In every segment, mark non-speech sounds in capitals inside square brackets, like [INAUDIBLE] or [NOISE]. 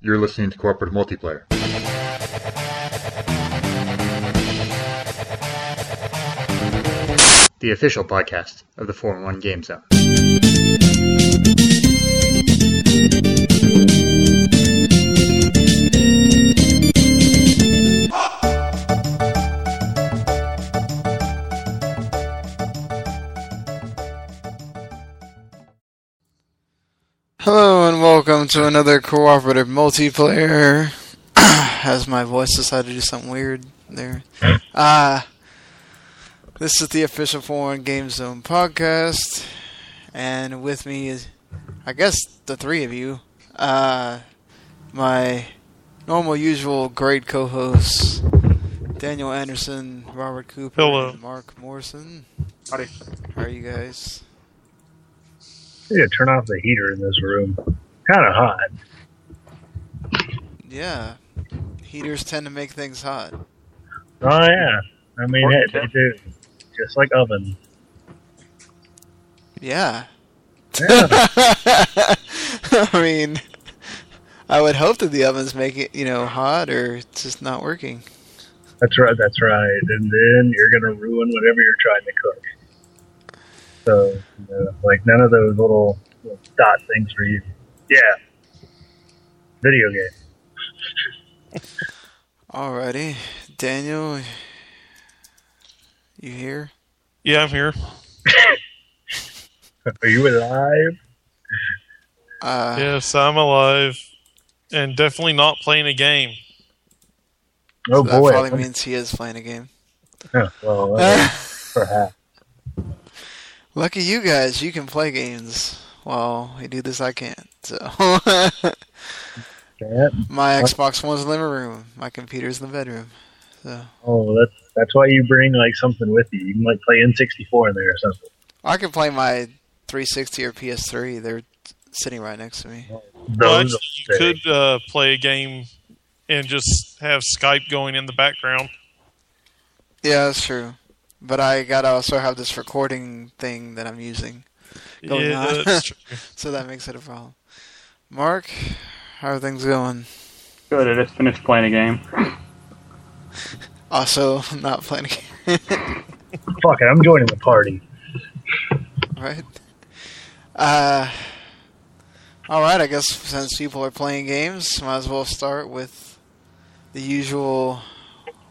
You're listening to Cooperative Multiplayer. The official podcast of the 4 1 Game Zone. Welcome to another cooperative multiplayer. [CLEARS THROAT] As my voice decided to do something weird there. [LAUGHS] Uh, this is the official 4 1 Game Zone podcast. And with me is, I guess, the three of you. Uh, my normal, usual great co hosts Daniel Anderson, Robert Cooper, Hello. and Mark Morrison. Howdy. How are you guys? Yeah, turn off the heater in this room. Kind of hot. Yeah. Heaters tend to make things hot. Oh yeah. I mean, Or it, they do. Just like oven. Yeah. Yeah. [LAUGHS] I mean, I would hope that the ovens make it, you know, hot or it's just not working. that's right. That's right. And then you're gonna ruin whatever you're trying to cook. So, uh, like none of those little, little dot things for you. Yeah. Video game. Alrighty. Daniel, you here? Yeah, I'm here. [LAUGHS] Are you alive? Uh, Yes, I'm alive. And definitely not playing a game. Oh that boy. That probably means he is playing a game. Yeah, well, uh, [LAUGHS] perhaps. Lucky you guys, you can play games. While we do this, I can't. So, [LAUGHS] my Xbox One's in the living room. My computer's in the bedroom. So, Oh, that's that's why you bring like something with you. You can like play N64 in there or something. I can play my 360 or PS3. They're sitting right next to me. Well, Those actually, you could uh, play a game and just have Skype going in the background. Yeah, that's true. But I gotta also have this recording thing that I'm using, Going yeah, on. that's true. [LAUGHS] so that makes it a problem. Mark, how are things going? Good, I just finished playing a game. Also, [LAUGHS] not playing, a game, [LAUGHS] Fuck it, I'm joining the party. right? Uh, all right. I guess since people are playing games, might as well start with the usual.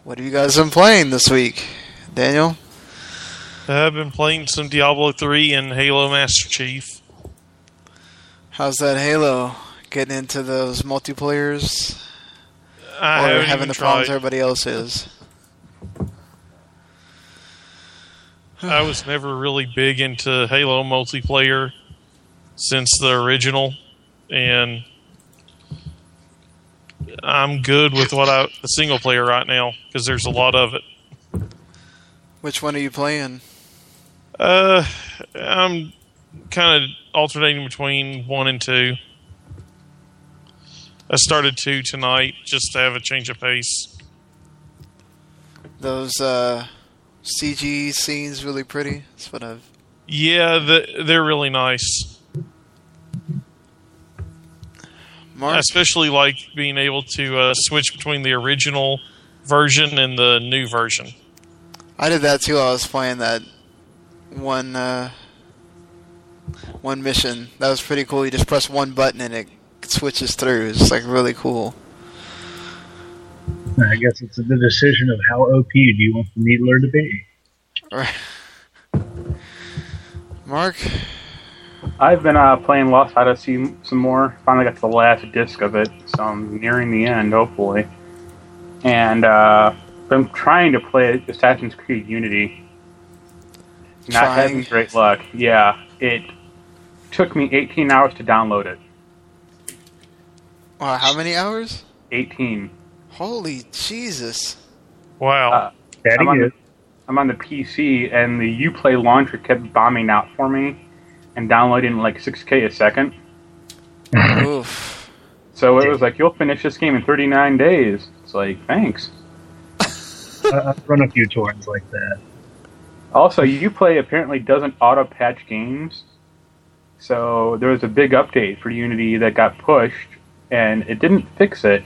What have you guys been playing this week, Daniel? I've been playing some Diablo 3 and Halo Master Chief. How's that Halo? Getting into those multiplayers, I or having the problems everybody else is? [SIGHS] I was never really big into Halo multiplayer since the original, and I'm good with what I the single player right now because there's a lot of it. Which one are you playing? Uh, I'm kind of alternating between one and two. I started two tonight just to have a change of pace. Those uh, CG scenes really pretty. That's what I've. Yeah, the, they're really nice. Mark, I especially like being able to uh, switch between the original version and the new version. I did that too. I was playing that one uh, one mission. That was pretty cool. You just press one button and it switches through. It's like really cool. I guess it's the decision of how OP do you want the needler to be. Mark, I've been uh, playing Lost Odyssey some more. Finally got to the last disc of it, so I'm nearing the end, hopefully. And uh, been trying to play Assassin's Creed Unity. Not Trying. having great luck. Yeah, it took me 18 hours to download it. wow, how many hours? 18. Holy Jesus! Wow. Uh, Daddy I'm on, the, I'm on the PC, and the Uplay launcher kept bombing out for me and downloading like 6k a second. Oof. [LAUGHS] So it was like, you'll finish this game in 39 days. It's like, thanks. [LAUGHS] I- I've run a few torrents like that. Also, Uplay apparently doesn't auto patch games. So there was a big update for Unity that got pushed, and it didn't fix it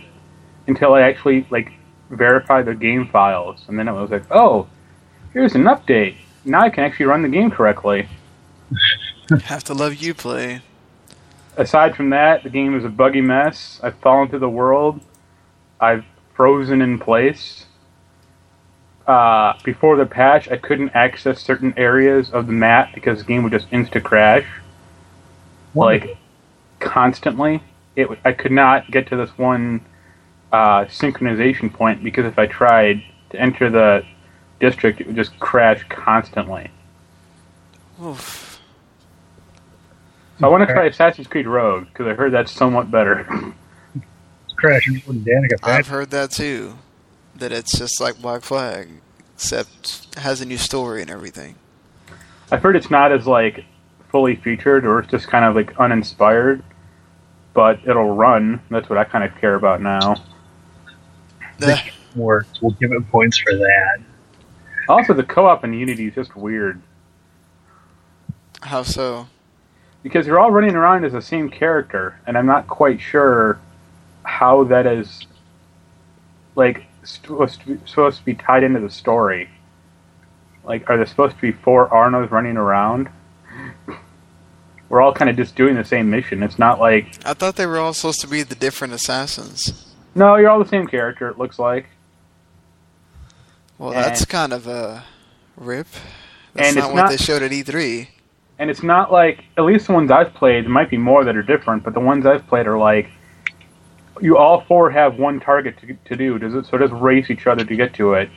until I actually like verified the game files, and then it was like, oh, here's an update. Now I can actually run the game correctly. [LAUGHS] Have to love UPlay. Aside from that, the game is a buggy mess. I've fallen through the world. I've frozen in place. Uh, before the patch, I couldn't access certain areas of the map because the game would just insta crash, like constantly. It w- I could not get to this one uh, synchronization point because if I tried to enter the district, it would just crash constantly. Oof. So I want to try Assassin's Creed Rogue because I heard that's somewhat better. It's crashing with Danica I've heard that too. That it's just like Black Flag, except has a new story and everything. I've heard it's not as like fully featured or it's just kind of like uninspired, but it'll run. That's what I kind of care about now. Works. We'll give it points for that. Also, the co-op in Unity is just weird How so? because you're all running around as the same character, and I'm not quite sure how that is like supposed to be, supposed to be tied into the story. Like, are there supposed to be four Arnos running around? We're all kind of just doing the same mission. It's not like I thought they were all supposed to be the different assassins. no, you're all the same character. It looks like. Well, And- that's kind of a rip. That's And not it's what not- they showed at E E3. and it's not like at least the ones I've played. There might be more that are different, but the ones I've played are like you all four have one target to, to do. Does it so just race each other to get to it,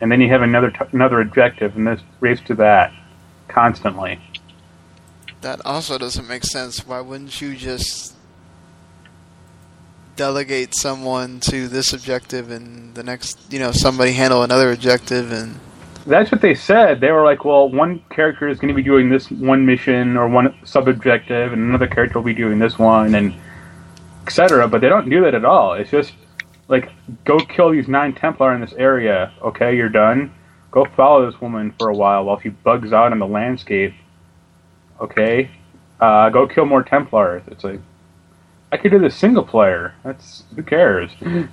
and then you have another t- another objective, and this race to that constantly. That also doesn't make sense. Why wouldn't you just delegate someone to this objective and the next, you know, somebody handle another objective and That's what they said. They were like, well, one character is going to be doing this one mission or one sub objective, and another character will be doing this one, and etc. But they don't do that at all. It's just like, go kill these nine Templar in this area. Okay, you're done. Go follow this woman for a while while she bugs out on the landscape. Okay, uh, go kill more Templars. It's like, I could do this single player. That's who cares. [LAUGHS]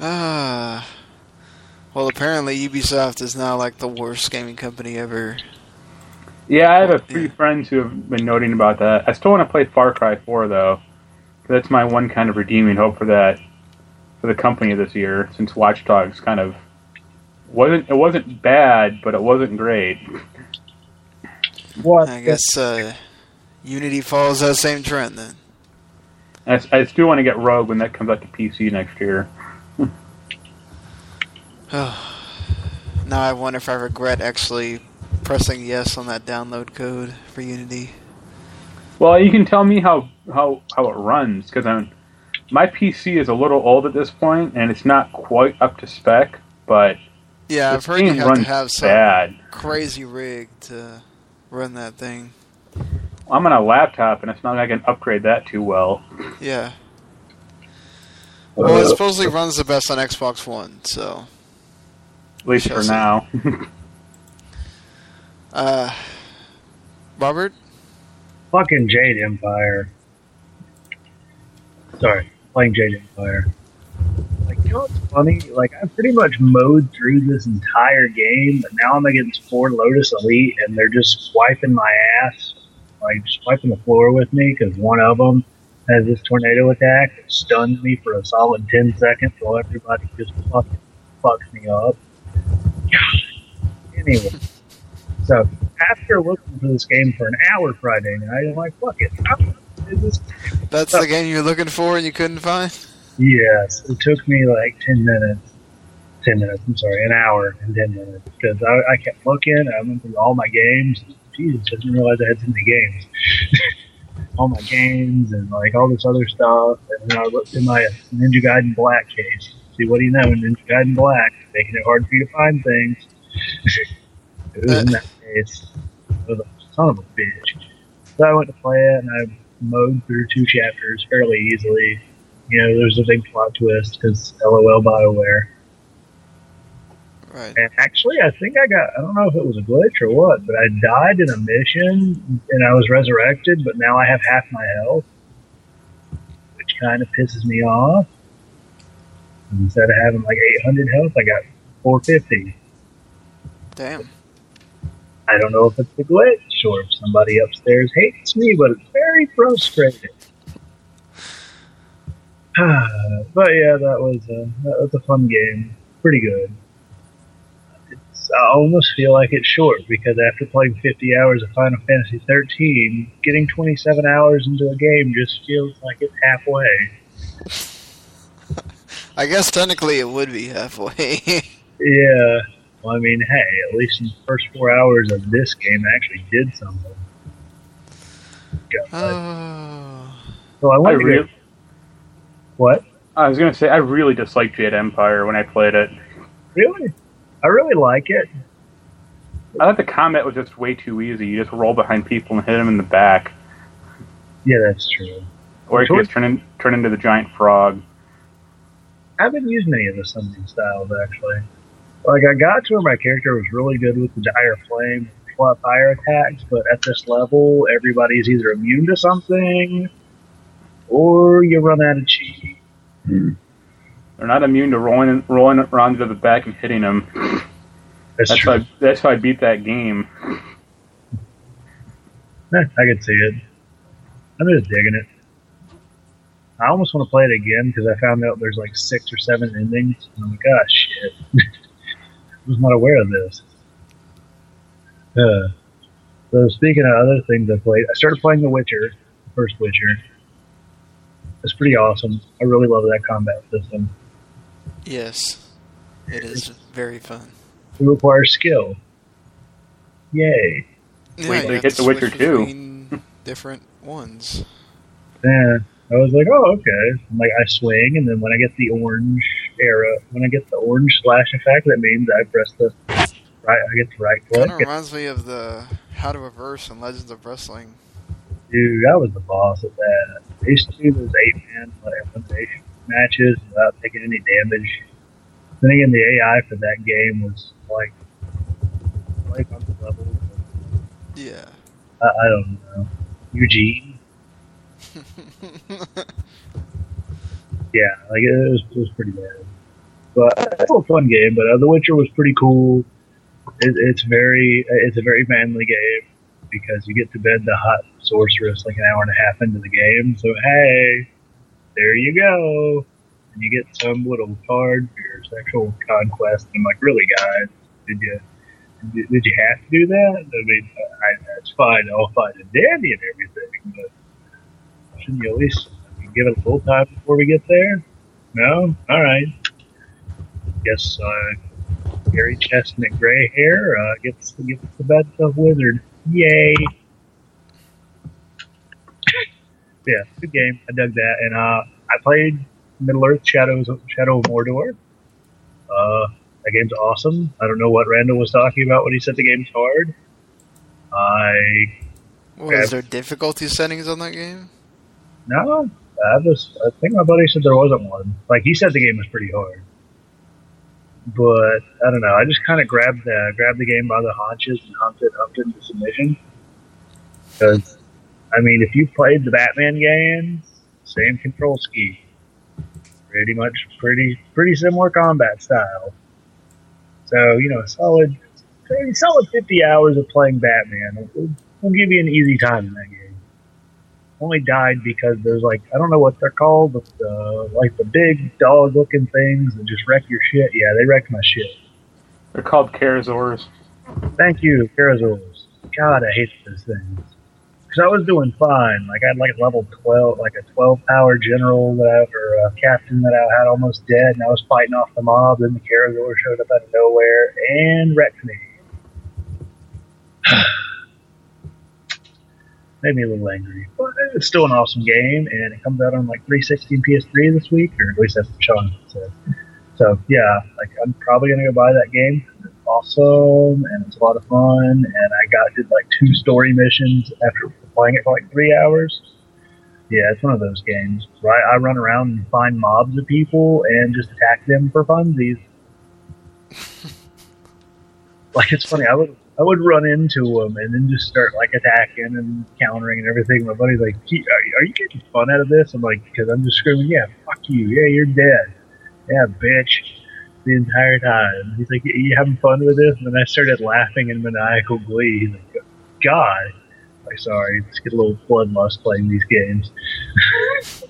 ah. Well, apparently Ubisoft is now like the worst gaming company ever. Yeah, I have a few Yeah. friends who have been noting about that. I still want to play Far Cry 4 though. That's my one kind of redeeming hope for that for the company this year, since Watch Dogs kind of wasn't it wasn't bad, but it wasn't great. What? I guess uh, Unity follows that same trend then. I still want to get Rogue when that comes out to PC next year. [SIGHS] Now I wonder if I regret actually pressing yes on that download code for Unity. Well, you can tell me how how how it runs because I'm my PC is a little old at this point and it's not quite up to spec, but Yeah, I've heard you have to have some bad. crazy rig to run that thing. I'm on a laptop and it's not like I can upgrade that too well. Yeah. Uh, well, it supposedly runs the best on Xbox One, so. At least for see. now. [LAUGHS] Uh, Robert? Fucking Jade Empire. Sorry, playing Jade Empire. Like, you know what's funny? Like, I pretty much mowed through this entire game, but now I'm against four Lotus Elite, and they're just wiping my ass. Like, wiping the floor with me, because one of them has this tornado attack that stuns me for a solid 10 seconds while everybody just fucking fucks me up. Anyway. So after looking for this game for an hour Friday night, I'm like, fuck it. I'm gonna play this. That's the game you're looking for and you couldn't find? Yes, it took me like 10 minutes. 10 minutes, I'm sorry, an hour and 10 minutes. Because I, I kept looking, I went through all my games. Jesus, I didn't realize I had so many games. [LAUGHS] all my games and like all this other stuff. And then I looked in my Ninja Gaiden Black case. See, what do you know? Ninja Gaiden Black, making it hard for you to find things. [LAUGHS] it was uh, in that case. It was a son of a bitch. So I went to play it and I mowed through two chapters fairly easily. You know, there's a big plot twist because LOL BioWare. Right. And actually, I think I got, I don't know if it was a glitch or what, but I died in a mission and I was resurrected, but now I have half my health, which kind of pisses me off. Instead of having like 800 health, I got 450. Damn. I don't know if it's the glitch or if somebody upstairs hates me, but it's very frustrating. [SIGHS] but yeah, that was a, that was a fun game. Pretty good. It's, I almost feel like it's short because after playing 50 hours of Final Fantasy 13, getting 27 hours into a game just feels like it's halfway. [LAUGHS] I guess technically it would be halfway. [LAUGHS] Yeah. Well, I mean, hey, at least in the first four hours of this game, I actually did something. God. oh. Uh, so I I really, go- What? I was gonna say I really disliked Jade Empire when I played it. Really? I really like it. I thought the combat was just way too easy. You just roll behind people and hit them in the back, Yeah, that's true. or you could just turn in, turn into the giant frog. I haven't used any of the summoning styles actually. Like I got to where my character was really good with the dire flame, fire attacks, but at this level, everybody's either immune to something, or you run out of chi. They're not immune to rolling rolling around to the back and hitting them. That's, That's I, that's I beat that game. Eh, [LAUGHS] I could see it. I'm just digging it. I almost want to play it again because I found out there's like six or seven endings. And I'm like, ah, shit. [LAUGHS] I was not aware of this. Uh, so speaking of other things I played, I started playing The Witcher, the first Witcher. It's pretty awesome. I really love that combat system. Yes. It is very fun. It requires skill. Yay. Yeah, Wait you till you have get The Witcher switch 2. between [LAUGHS] different ones. Yeah. I was like, oh, okay. I'm like, I swing, and then when I get the orange arrow, when I get the orange slash effect, that means I press the right, I get the right click. Kind of reminds me of the How to Reverse in Legends of Wrestling. Dude, I was the boss at that. I used to do those eight man elimination matches without taking any damage. Then again, the AI for that game was like, like on the level. Yeah. I, I don't know. Eugene. [LAUGHS] Yeah, like it was, it was pretty bad. But it's a fun game. But uh, The Witcher was pretty cool. It, it's very, it's a very manly game because you get to bed the hot sorceress like an hour and a half into the game. So hey, there you go, and you get some little card for your sexual conquest. And I'm like, really, guys, did you? Did did you have to do that? I mean, I, that's fine. I'll find a dandy and everything, but shouldn't you at least give it a little time before we get there? No? All right. Guess uh, Gary Chestnut gray hair uh, gets gets the best of wizard. Yay! [LAUGHS] yeah, good game. I dug that, and uh, I played Middle Earth Shadows Shadow of Mordor. Uh, that game's awesome. I don't know what Randall was talking about when he said the game's hard. I What, is there difficulty settings on that game? No, I was. I think my buddy said there wasn't one. Like he said, the game was pretty hard, but I don't know. I just kind of grabbed the grabbed the game by the haunches and humped it, humped it into submission. Because, I mean, if you played the Batman game, same control scheme, pretty much, pretty pretty similar combat style. So you know, a solid, solid fifty hours of playing Batman. We'll, we'll give you an easy time in that game only died because there's like I don't know what they're called, but the like the big dog looking things that just wreck your shit. Yeah, they wrecked my shit. They're called Caragors. Thank you, Caragors. God, I hate those things. Because I was doing fine. Like I had like level twelve, like a twelve power general that I, or a captain that I had almost dead, and I was fighting off the mob. Then the Caragor showed up out of nowhere and wrecked me. [SIGHS] [SIGHS] made me a little angry. But it's still an awesome game, and it comes out on like 360 and PS3 this week, or at least that's what Sean said. So yeah, like I'm probably gonna go buy that game. It's awesome, and it's a lot of fun. And I got did like two story missions after playing it for like three hours. Yeah, it's one of those games. Right, I run around and find mobs of people and just attack them for funsies. [LAUGHS] Like it's funny. I would I would run into them and then just start like attacking and countering and everything. My buddy's like, "Are you, are you getting fun out of this?" I'm like, "Because I'm just screaming, yeah, fuck you, yeah, you're dead, yeah, bitch." The entire time. He's like, "You having fun with this?" And then I started laughing in maniacal glee. He's like, "God." Like, sorry, just get a little bloodlust playing these games. [LAUGHS]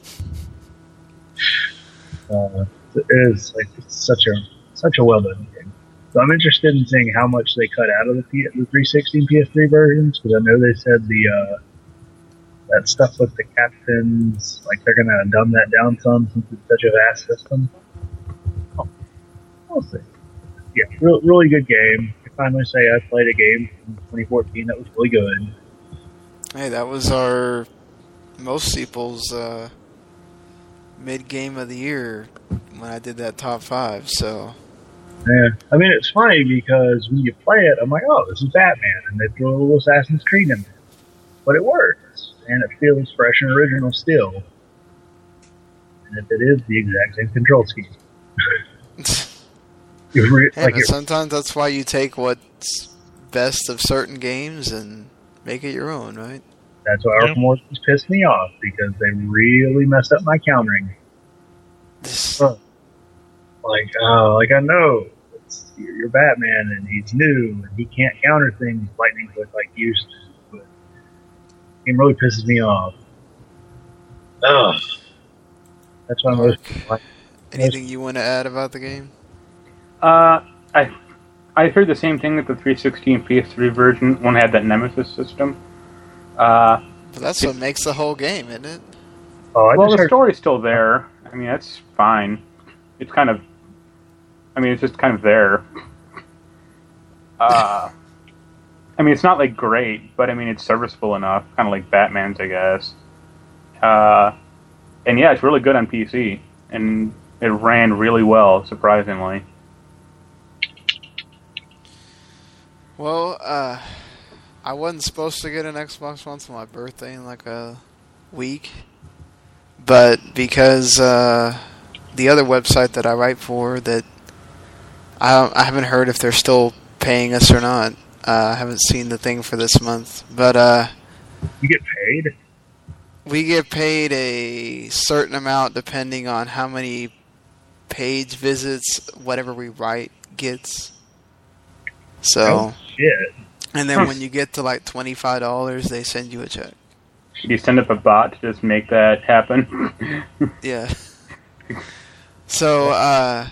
uh, it is like it's such a such a well done. So I'm interested in seeing how much they cut out of the, P- the 360 PS3 versions because I know they said the uh, that stuff with the captains, like they're gonna dumb that down some since it's such a vast system. Oh, we'll see. Yeah, real, really good game. I finally say I played a game in 2014 that was really good. Hey, that was our most people's uh, mid game of the year when I did that top five. So Yeah, I mean it's funny because when you play it, I'm like, oh, this is Batman, and they throw a little Assassin's Creed in there, but it works and it feels fresh and original still. And if it is the exact same control scheme, [LAUGHS] re- hey, like sometimes that's why you take what's best of certain games and make it your own, right? that's why Yeah. Arkham Origins pissed me off because they really messed up my countering. [LAUGHS] Huh. Like, oh, like I know it's, you're you're Batman and he's new and he can't counter things lightning quick like he used to, but it really pisses me off. Ugh. That's why most Mark, anything you want to add about the game? Uh, I I heard the same thing that the 360 and PS3 version one had that Nemesis system. Uh, But that's what makes the whole game, isn't it? Oh, I well, the heard, story's still there. I mean, that's fine. It's kind of, I mean, it's just kind of there. Uh, I mean, it's not like great, but I mean, it's serviceable enough. Kind of like Batman's, I guess. Uh, and yeah, it's really good on PC, and it ran really well, surprisingly. Well, uh, I wasn't supposed to get an Xbox One for my birthday in like a week, but because uh, the other website that I write for that I don't, I haven't heard if they're still paying us or not. Uh, I haven't seen the thing for this month, but uh, you get paid. we get paid a certain amount depending on how many page visits whatever we write gets. So. Oh, shit. And then when you get to like twenty five dollars, they send you a check. You send up a bot to just make that happen. [LAUGHS] Yeah. so, uh,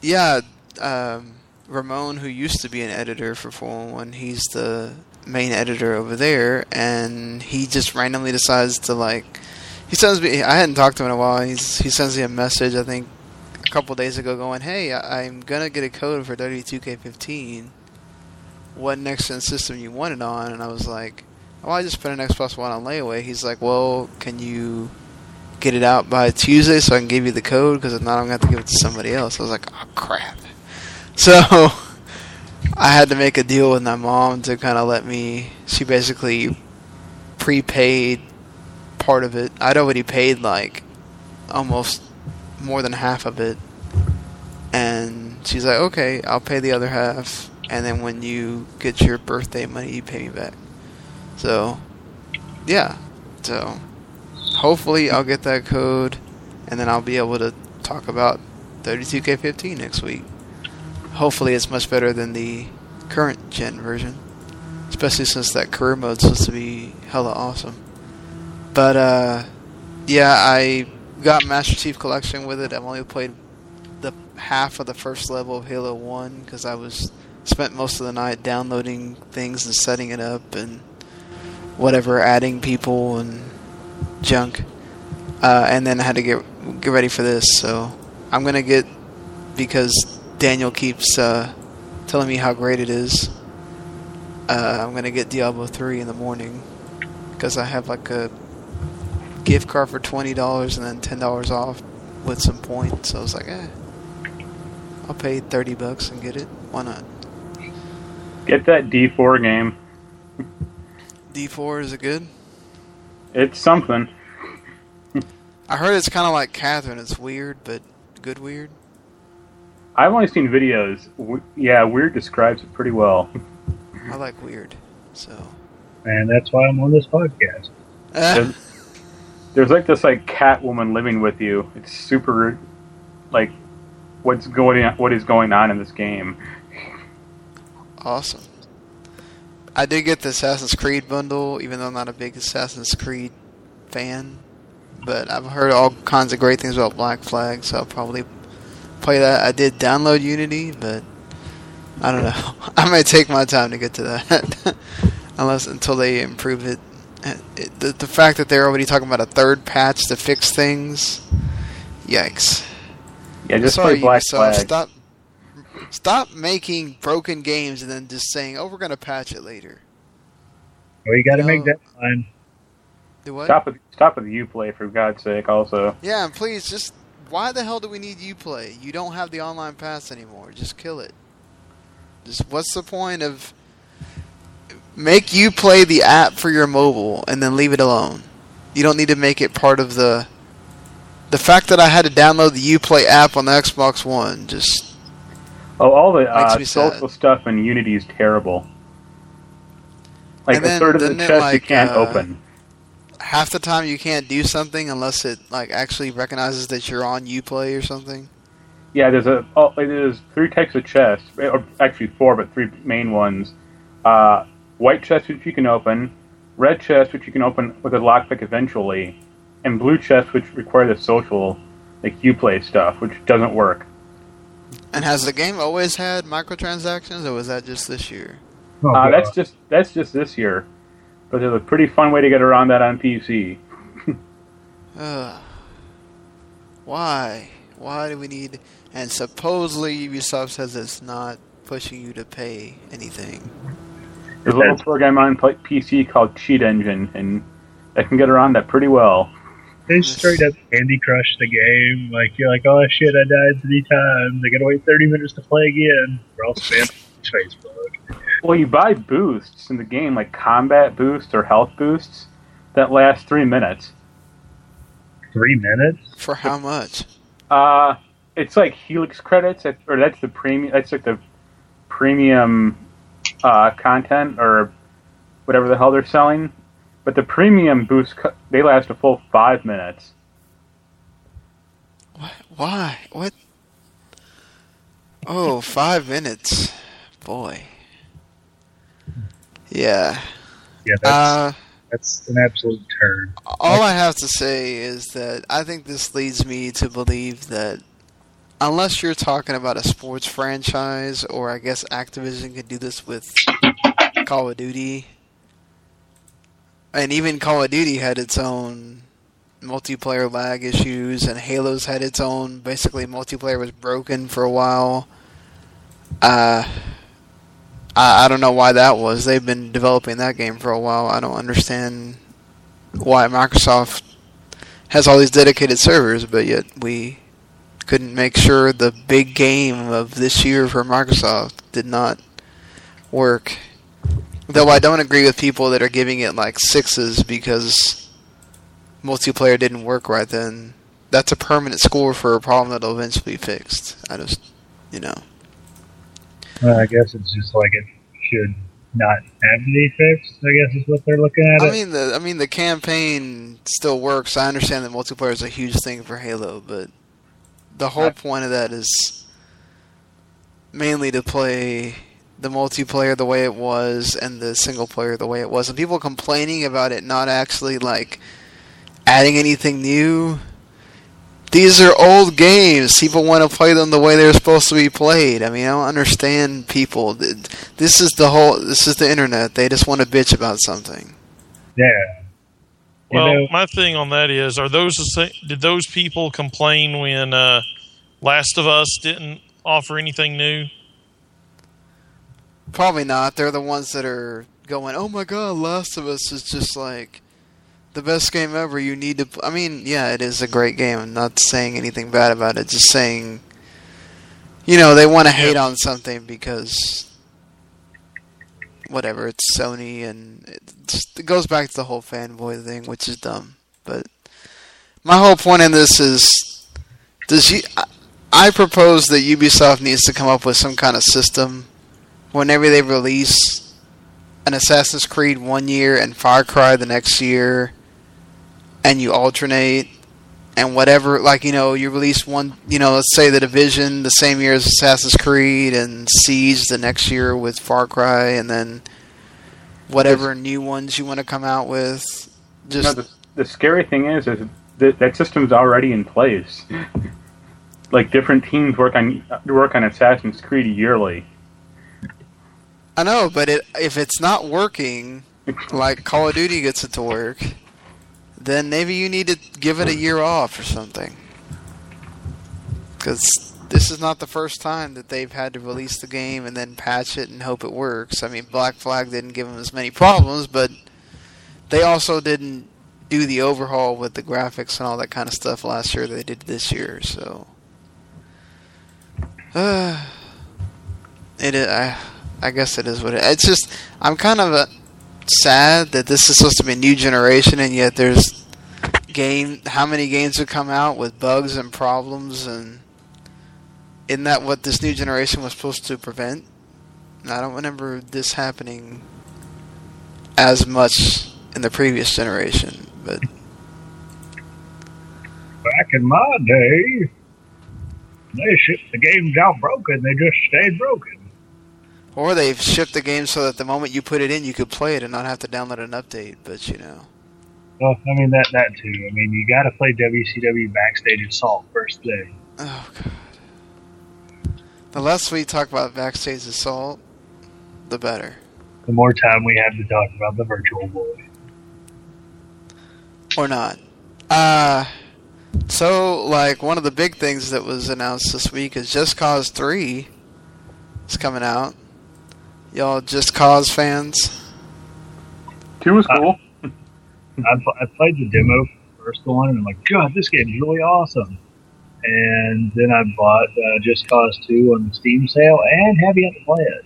yeah, um, Ramon, who used to be an editor for 411, he's the main editor over there, and he just randomly decides to like. He sends me. I hadn't talked to him in a while. He's he sends me a message. I think a couple days ago, going, "Hey, I, I'm gonna get a code for W2K15. What next gen system you want it on?" And I was like, "Oh, I just put an Xbox One on layaway." He's like, "Well, can you get it out by Tuesday so I can give you the code? Because if not, I'm gonna have to give it to somebody else." I was like, "Oh crap!" So [LAUGHS] I had to make a deal with my mom to kind of let me. She basically prepaid part of it. I'd already paid like almost more than half of it, and she's like, "Okay, I'll pay the other half." And then when you get your birthday money, you pay me back. So, yeah. So, hopefully, I'll get that code, and then I'll be able to talk about 32K15 next week. Hopefully, it's much better than the current gen version, especially since that career mode's supposed to be hella awesome. But uh, yeah, I got Master Chief Collection with it. I've only played the half of the first level of Halo One because I was spent most of the night downloading things and setting it up and whatever, adding people and junk. Uh, and then I had to get get ready for this, so I'm gonna get because Daniel keeps uh, telling me how great it is. Uh, I'm gonna get Diablo 3 in the morning because I have like a gift card for twenty dollars and then ten dollars off with some points. So I was like, eh, I'll pay thirty bucks and get it. Why not? Get that D4 game. D4 is it good? It's something. I heard it's kind of like Catherine. It's weird, but good weird. I've only seen videos. W- yeah, weird describes it pretty well. I like weird. So. And that's why I'm on this podcast. Uh, There's like this like cat woman living with you. It's super, like, what's going on, what is going on in this game. awesome. I did get the Assassin's Creed bundle, even though I'm not a big Assassin's Creed fan. But I've heard all kinds of great things about Black Flag, so I'll probably play that. I did download Unity, but I don't know. [LAUGHS] I might take my time to get to that, [LAUGHS] unless until they improve it. It- The, the fact that they're already talking about a third patch to fix things, yikes! Yeah, just Sorry, play Black Ubisoft, Flag. Stop, stop making broken games and then just saying, "Oh, we're gonna patch it later." Well, you got to No. make that line. Do what? Stop with stop with UPlay for God's sake. Also, Yeah, and please just why the hell do we need UPlay? You don't have the online pass anymore. Just kill it. Just what's the point of make you play the app for your mobile and then leave it alone? You don't need to make it part of the the fact that I had to download the UPlay app on the Xbox One just oh, all the uh, me sad. social stuff in Unity is terrible. Like And a third of the chest you can't uh, open. Half the time you can't do something unless it like actually recognizes that you're on UPlay or something. Yeah, there's a oh, there's three types of chests, or actually four, but three main ones. Uh, white chest which you can open, red chest which you can open with a lockpick eventually, and blue chest which require the social, like UPlay stuff, which doesn't work. And has the game always had microtransactions or was that just this year? Oh, Uh, that's just that's just this year, but there's a pretty fun way to get around that on PC. [LAUGHS] Ugh. Why? Why do we need? And supposedly Ubisoft says it's not pushing you to pay anything. There's a little program on PC called Cheat Engine, and I can get around that pretty well. They straight up Candy Crush the game. Like you're like, oh shit, I died three times. I gotta wait thirty minutes to play again. We're all spam Facebook. Well, you buy boosts in the game, like combat boosts or health boosts, that last three minutes. Three minutes? For how much? Uh, it's like Helix credits, at- or that's the premium. That's like the premium uh, content or whatever the hell they're selling. But the premium boosts they last a full five minutes. What? Why? What? Oh, five minutes. Boy. Yeah. Yeah, that's Uh, that's an absolute turn. all I have to say is that I think this leads me to believe that unless you're talking about a sports franchise, or I guess Activision could do this with Call of Duty, and even Call of Duty had its own multiplayer lag issues, and Halo's had its own. Basically, multiplayer was broken for a while. Uh, I, I don't know why that was. They've been developing that game for a while. I don't understand why Microsoft has all these dedicated servers, but yet we couldn't make sure the big game of this year for Microsoft did not work. Though I don't agree with people that are giving it like sixes because multiplayer didn't work right then. That's a permanent score for a problem that'll eventually be fixed. I just, you know. Well, I guess it's just like it should not have to be fixed. I guess is what they're looking at. I it. mean the I mean the campaign still works. I understand that multiplayer is a huge thing for Halo, but the whole Right. point of that is mainly to play the multiplayer the way it was and the single player the way it was. And people complaining about it not actually like adding anything new. These are old games. People want to play them the way they're supposed to be played. I mean, I don't understand people. This is the whole. This is the internet. They just want to bitch about something. yeah. You Well, know- my thing on that is, are those the sa- did those people complain when uh, Last of Us didn't offer anything new? Probably not. They're the ones that are going, "Oh my god, Last of Us is just like the best game ever. You need to." I mean, yeah, it is a great game. I'm not saying anything bad about it. Just saying, you know, they want to hate on something because whatever. It's Sony, and it goes back to the whole fanboy thing, which is dumb. But my whole point in this is, does you? I, I propose that Ubisoft needs to come up with some kind of system whenever they release an Assassin's Creed one year and Far Cry the next year, and you alternate and whatever. Like you know, you release one. You know, let's say the Division the same year as Assassin's Creed, and Siege the next year with Far Cry, and then whatever new ones you want to come out with. No, Just the, the scary thing is, is that that system's already in place. [LAUGHS] like different teams work on work on Assassin's Creed yearly. I know, but it, if it's not working, [LAUGHS] like Call of Duty gets it to work, then maybe you need to give it a year off or something. Because this is not the first time that they've had to release the game and then patch it and hope it works. I mean, Black Flag didn't give them as many problems, but they also didn't do the overhaul with the graphics and all that kind of stuff last year they did this year, so. Uh, [SIGHS] it I, I guess it is what it. It's just I'm kind of uh sad that this is supposed to be a new generation, and yet there's game. How many games have come out with bugs and problems, and isn't that what this new generation was supposed to prevent? I don't remember this happening as much in the previous generation, but Back in my day, they shipped the games out broken. They just stayed broken. Or they've shipped the game so that the moment you put it in, you could play it and not have to download an update. But you know. Well, I mean that that too. I mean, you got to play WCW Backstage Assault first day. Oh god. The less we talk about backstage assault, the better. The more time we have to talk about the Virtual Boy. Or not. Uh so like one of the big things that was announced this week is Just Cause 3 is coming out. Y'all Just Cause fans? Two was cool. [LAUGHS] I, pl- I played the demo first one, and I'm like, God, this game's really awesome. And then I bought uh, Just Cause 2 on the Steam sale and have yet to play it.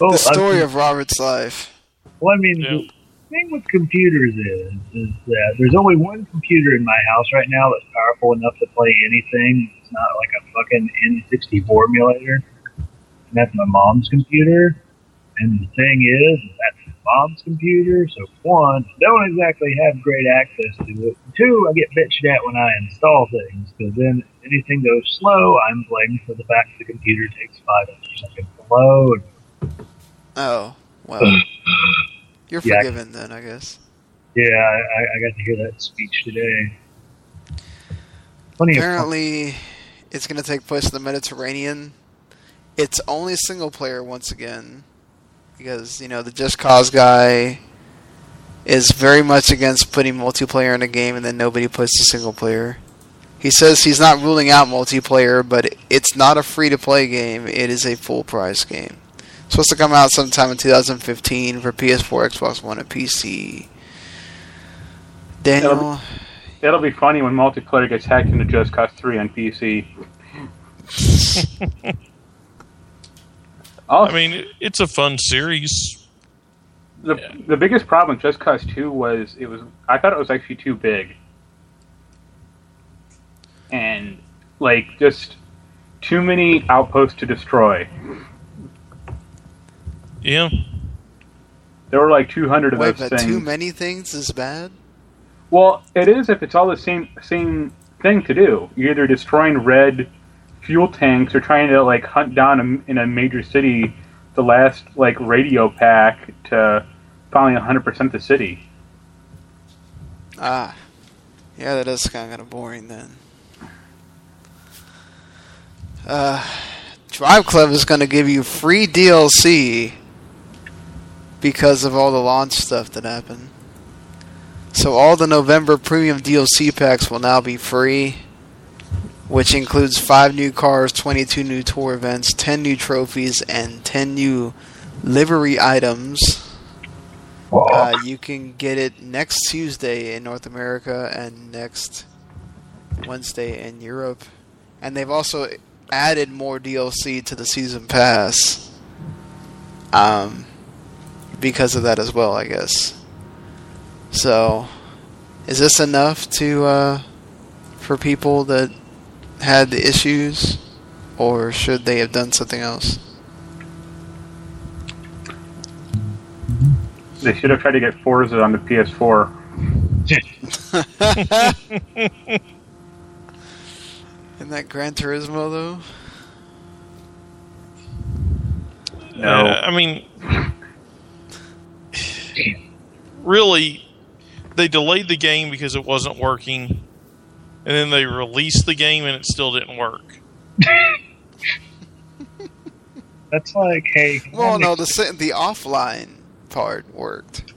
Well, [LAUGHS] the story I, of Robert's life. well, I mean, Yeah. the thing with computers is, is that there's only one computer in my house right now that's powerful enough to play anything. It's not like a fucking N64 emulator. And that's my mom's computer. And the thing is, that's my mom's computer. So one, I don't exactly have great access to it. Two, I get bitched at when I install things because then anything goes slow, I'm blamed for the fact the computer takes five extra seconds to load. Oh, well. [SIGHS] You're Yeah. forgiven then, I guess. Yeah, I, I I got to hear that speech today. Plenty Apparently, it's going to take place in the Mediterranean. It's only single player once again, because you know the Just Cause guy is very much against putting multiplayer in a game, and then nobody puts the single player. He says he's not ruling out multiplayer, but it's not a free to play game. It is a full price game. supposed to come out sometime in 2015 for PS4, Xbox One, and PC. Daniel, It'll be funny when multiplayer gets hacked into Just Cause 3 on PC. [LAUGHS] [LAUGHS] also, I mean, it's a fun series. the, yeah. the biggest problem with Just Cause 2 was it was I thought it was actually too big. And like just too many outposts to destroy. Yeah. There were like 200 of wait, those but things. too many things is bad. Well, it is if it's all the same same thing to do. You're either destroying red fuel tanks or trying to like hunt down a, in a major city the last like radio pack to finally 100% the city. Ah, yeah, that is kind of boring then. Uh, Drive Club is going to give you free DLC because of all the launch stuff that happened. So all the November premium DLC packs will now be free, which includes five new cars, 22 new tour events, 10 new trophies, and 10 new livery items. Uh, you can get it next Tuesday in North America and next Wednesday in Europe. And they've also added more DLC to the season pass. Um, because of that as well, I guess. So, is this enough to uh, for people that had the issues, or should they have done something else? They should have tried to get Forza on the PS4. [LAUGHS] Isn't that Gran Turismo though? No. Uh, I mean, [LAUGHS] really, they delayed the game because it wasn't working, and then they released the game and it still didn't work. [LAUGHS] That's like, hey, Well, no, the the offline part worked,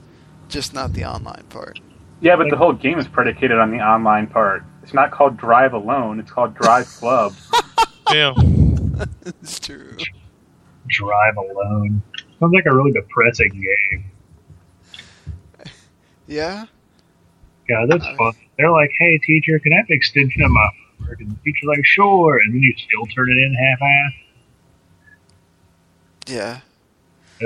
just not the online part. Yeah, but the whole game is predicated on the online part. It's not called Drive Alone. It's called Drive Club. [LAUGHS] Yeah, it's true. drive alone. Sounds like a really depressing game. Yeah. Yeah, that's Uh, fun. They're like, hey, teacher, can I have an extension of my work? And the teacher's like, sure. And then you still turn it in half-ass. Yeah.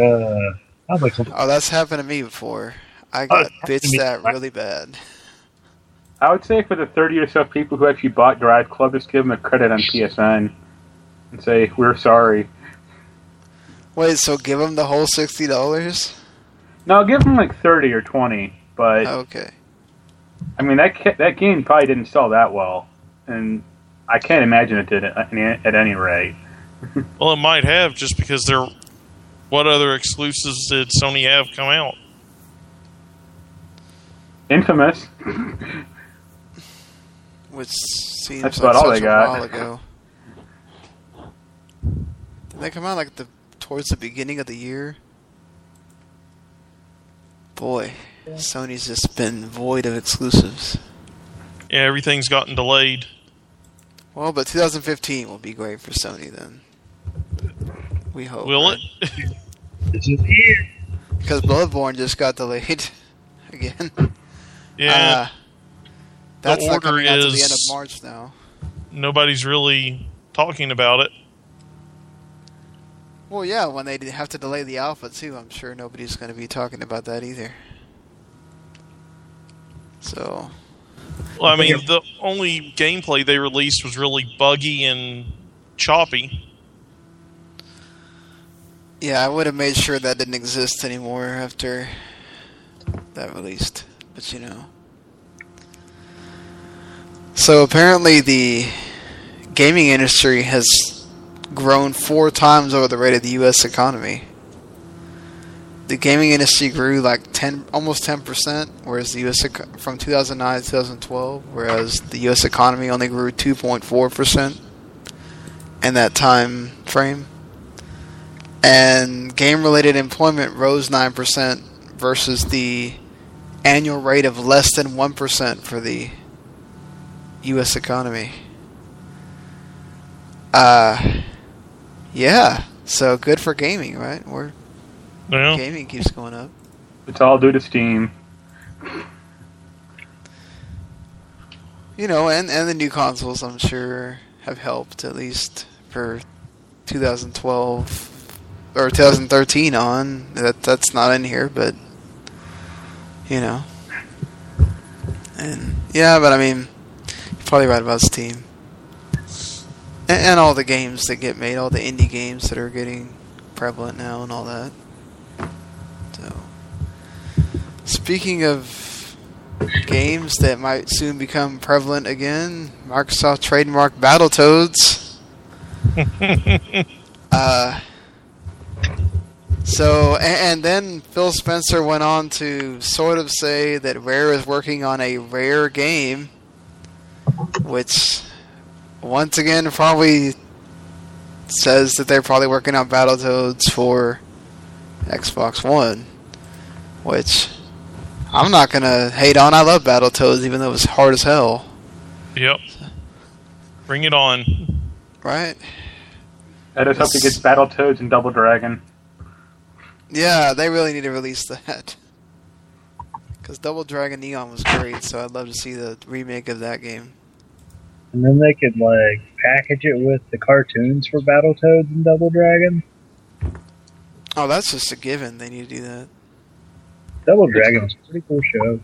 Uh, sounds like. Oh, that's happened to me before. I Oh, got it's happened to bitched me. at really bad. I would say for the 30 or so people who actually bought Drive Club, just give them a credit on PSN and say, we're sorry. Wait, so give them the whole sixty dollars? No, give them like 30 or 20, but Okay. I mean, that that game probably didn't sell that well. And I can't imagine it did at any, at any rate. [LAUGHS] well, it might have just because they're. What other exclusives did Sony have come out? Infamous. [LAUGHS] Which seems That's like about all such they a got. while ago. Did they come out like the towards the beginning of the year? Boy, Sony's just been void of exclusives. Yeah, everything's gotten delayed. Well, but 2015 will be great for Sony then. We hope. Will right? it? [LAUGHS] This is here. Because Bloodborne just got delayed [LAUGHS] again. Yeah, Uh, that's not order coming out to the is- end of March now. nobody's really talking about it. Well, yeah, when they have to delay the alpha too, I'm sure nobody's going to be talking about that either. So, Well, I mean, the only gameplay they released was really buggy and choppy. yeah, I would have made sure that didn't exist anymore after that released. But you know. So apparently the gaming industry has grown four times over the rate of the U.S. economy. The gaming industry grew like ten, almost ten percent, whereas the U.S. from 2009 to 2012, whereas the U.S. economy only grew 2.4 percent in that time frame. And game-related employment rose nine percent versus the annual rate of less than one percent for the U.S. economy. Uh, yeah. So good for gaming, right? We're Yeah. gaming keeps going up. It's all due to Steam. You know, and and the new consoles, I'm sure, have helped at least for 2012 or 2013 on. That that's not in here, but you know, and yeah, but I mean, you're probably right about Steam. And, and all the games that get made, all the indie games that are getting prevalent now, and all that. So, speaking of games that might soon become prevalent again. Microsoft trademark Battletoads. [LAUGHS] uh, so, a- and then Phil Spencer went on to sort of say that Rare is working on a rare game, which once again probably says that they're probably working on Battletoads for Xbox One, which I'm not gonna hate on. I love Battletoads, even though it was hard as hell. Yep. Bring it on. Right? I just hope he gets Battletoads and Double Dragon. Yeah, they really need to release that. [LAUGHS] Because Double Dragon Neon was great, so I'd love to see the remake of that game. And then they could like package it with the cartoons for Battletoads and Double Dragon. Oh, that's just a given. They need to do that. Double Dragon is a pretty cool show.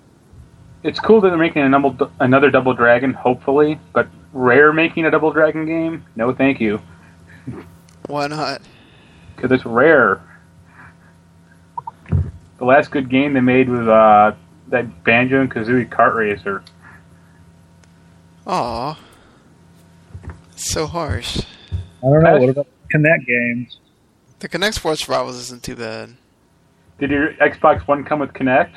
it's cool that they're making a double, another Double Dragon, hopefully, but Rare making a Double Dragon game? No, thank you, Why not? because it's Rare. The last good game they made was uh, that Banjo and Kazooie Kart Racer. Aw. So harsh. I don't know. What about Kinect games? The Kinect Sports Rivals isn't too bad. Did your Xbox One come with Kinect?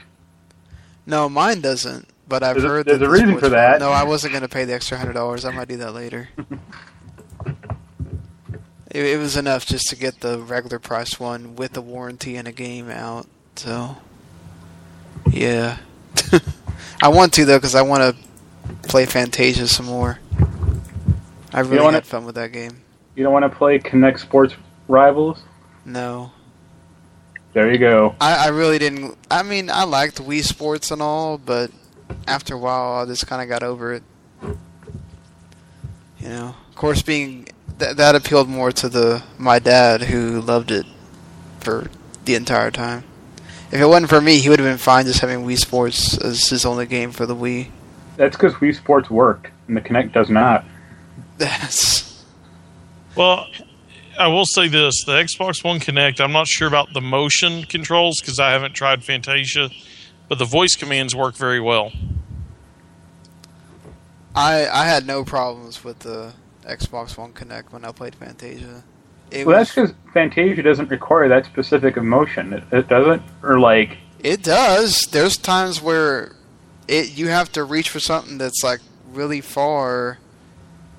No, mine doesn't. But I've There's a- heard there's that a the reason for that. No, I wasn't going to pay the extra hundred dollars. I might do that later. [LAUGHS] it, it was enough just to get the regular price one with the warranty and a game out. So, yeah, [LAUGHS] I want to though because I want to play Fantasia some more. I really wanna- had fun with that game. You don't want to play Kinect Sports Rivals? No, There you go. I, I really didn't. I mean, I liked Wii Sports and all, but after a while, I just kind of got over it. You know, of course, being th- that appealed more to the my dad who loved it for the entire time. If it wasn't for me, he would have been fine just having Wii Sports as his only game for the Wii. That's because Wii Sports worked, and the Kinect does not. [LAUGHS] That's Well, I will say this: the Xbox One Kinect. I'm not sure about the motion controls because I haven't tried Fantasia, but the voice commands work very well. I I had no problems with the Xbox One Kinect when I played Fantasia. It Well, was that's because Fantasia doesn't require that specific emotion. It, it doesn't, or like It does. There's times where it you have to reach for something that's like really far,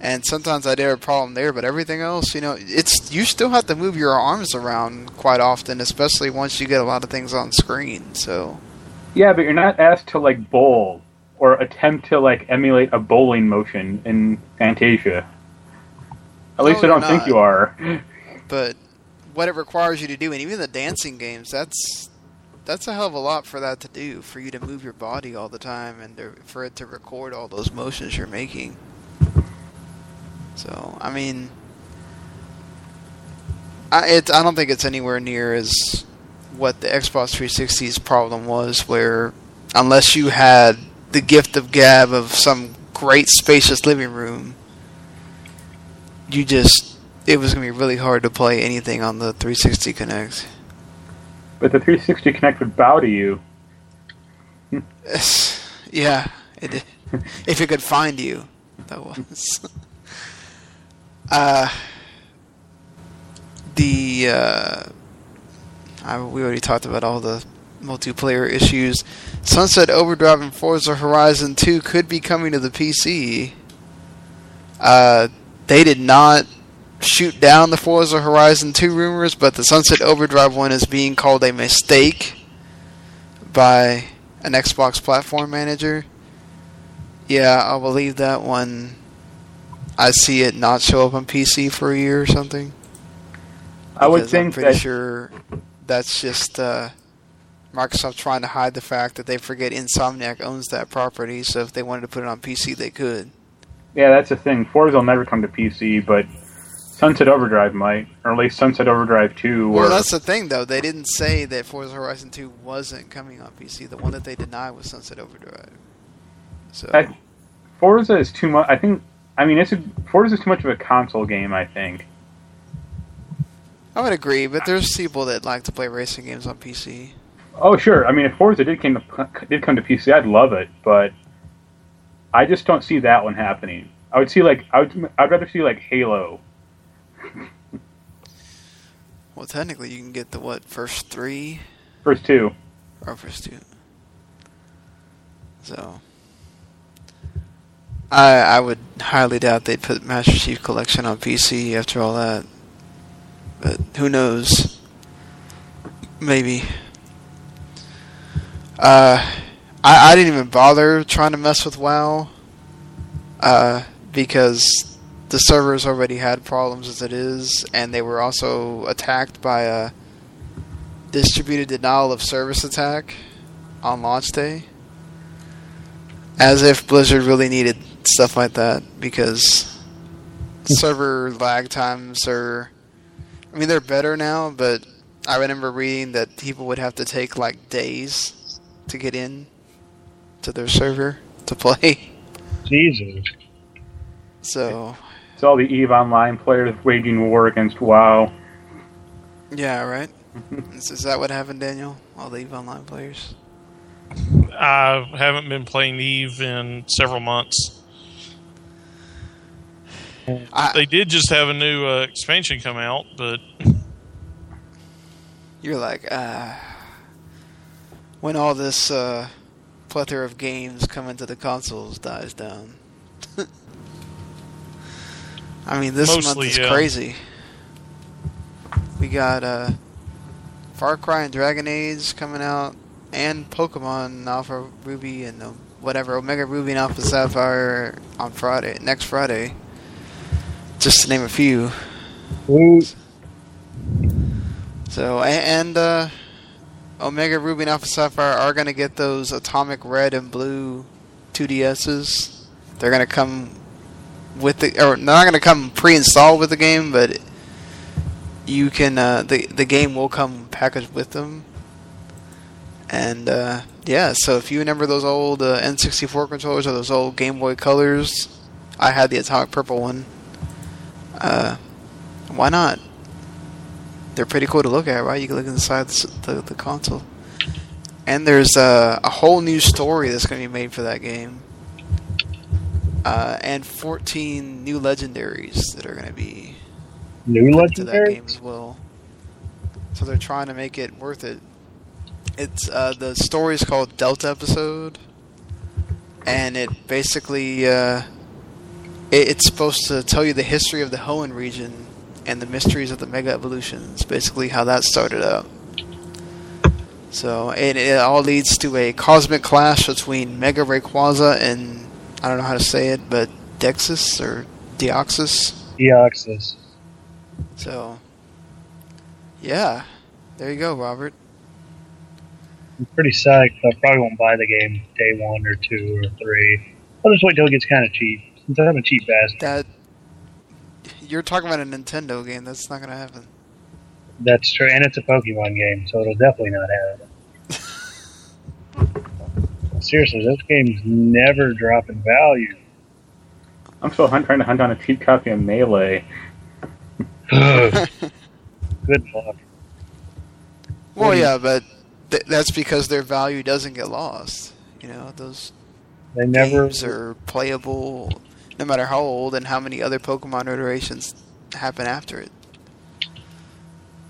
and sometimes I did have a problem there. But everything else, you know, it's you still have to move your arms around quite often, especially once you get a lot of things on screen. So yeah, but you're not asked to like bowl or attempt to like emulate a bowling motion in Fantasia. At least No, I don't you're think you are. but what it requires you to do, and even the dancing games, that's that's a hell of a lot for that to do, for you to move your body all the time, and to, for it to record all those motions you're making. So, I mean, I it, I don't think it's anywhere near as what the Xbox 360's problem was, where unless you had the gift of gab of some great spacious living room, you just it was gonna be really hard to play anything on the 360 Kinect. But the 360 Kinect would bow to you. [LAUGHS] yeah, it if it could find you, that was. [LAUGHS] uh, the uh, I, we already talked about all the multiplayer issues. Sunset Overdrive and Forza Horizon 2 could be coming to the PC. Uh, they did not shoot down the Forza Horizon 2 rumors, but the Sunset Overdrive one is being called a mistake by an Xbox platform manager. Yeah, I'll believe that when I see it not show up on PC for a year or something. I would Because I'm think pretty that sure that's just uh, Microsoft trying to hide the fact that they forget Insomniac owns that property. So if they wanted to put it on PC, they could. yeah, that's the thing. Forza will never come to PC, but Sunset Overdrive might, or at least Sunset Overdrive 2. Well, or, that's the thing, though. They didn't say that Forza Horizon 2 wasn't coming on PC. The one that they denied was Sunset Overdrive. So I- Forza is too much. I think. I mean, it's a, Forza is too much of a console game. I think. I would agree, but there's people that like to play racing games on PC. Oh, sure. I mean, if Forza did came to, did come to PC, I'd love it, but I just don't see that one happening. I would see like I would. I'd rather see like Halo. Well, technically, you can get the what first three First two. or first two. So, I I would highly doubt they'd put Master Chief Collection on PC after all that. But who knows? Maybe. Uh, I I didn't even bother trying to mess with WoW. Uh, because the servers already had problems as it is, and they were also attacked by a distributed denial of service attack on launch day. As if Blizzard really needed stuff like that, because hmm. server lag times are. I mean, they're better now, but I remember reading that people would have to take like days to get in to their server to play. Jesus. So It's all the Eve Online players waging war against WoW. yeah, right. [LAUGHS] is, is that what happened, Daniel? All the Eve Online players. I haven't been playing Eve in several months. I, They did just have a new uh, expansion come out, but you're like, uh, when all this uh, plethora of games coming to the consoles dies down. [LAUGHS] I mean, this month is yeah. crazy. We got uh, Far Cry and Dragon Age coming out, and Pokemon Alpha Ruby and uh, whatever Omega Ruby and Alpha Sapphire on Friday, next Friday. Just to name a few. Woot. So and uh, Omega Ruby and Alpha Sapphire are gonna get those Atomic Red and Blue 2DSs. They're gonna come with the, or they're not gonna come pre-installed with the game, but you can uh, the the game will come packaged with them. And uh, yeah, so if you remember those old uh, N64 controllers or those old Game Boy Colors, I had the Atomic Purple one. Uh, why not? they're pretty cool to look at, right? You can look inside the, the, the console. And there's uh, a whole new story that's going to be made for that game. Uh, and 14 new legendaries that are going to be New put into that game as well. So they're trying to make it worth it. It's uh, the story is called Delta Episode, and it basically uh, it's supposed to tell you the history of the Hoenn region and the mysteries of the Mega Evolutions. Basically, how that started out. So it, it all leads to a cosmic clash between Mega Rayquaza and I don't know how to say it, but Dexus or Deoxys. Deoxys. So, yeah, there you go, Robert. I'm pretty psyched. I probably won't buy the game day one or two or three. I'll just wait till it gets kind of cheap. Since I'm a cheap bastard. That you're talking about a Nintendo game. That's not gonna happen. That's true, and it's a Pokemon game, so it'll definitely not happen. [LAUGHS] Seriously, those games never drop in value. I'm still hunt, trying to hunt down a cheap copy of Melee. [LAUGHS] Good luck. Well, Well, yeah, but th- that's because their value doesn't get lost. You know, those They never. games are playable no matter how old and how many other Pokemon iterations happen after it.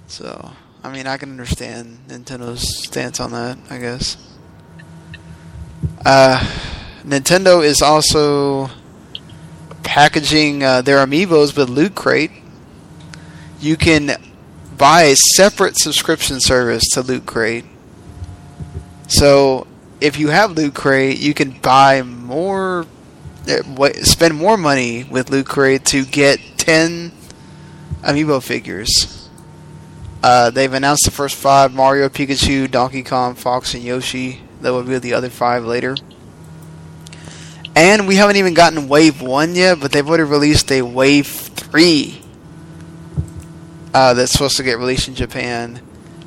So, I mean, I can understand Nintendo's stance on that, I guess. Uh, Nintendo is also packaging uh, their amiibos with Loot Crate. You can buy a separate subscription service to Loot Crate. So, if you have Loot Crate, you can buy more, spend more money with Crate to get 10 amiibo figures. Uh, they've announced the first five Mario, Pikachu, Donkey Kong, Fox, and Yoshi. That will be the other five later. And we haven't even gotten Wave 1 yet, but they've already released a Wave 3 uh, that's supposed to get released in Japan.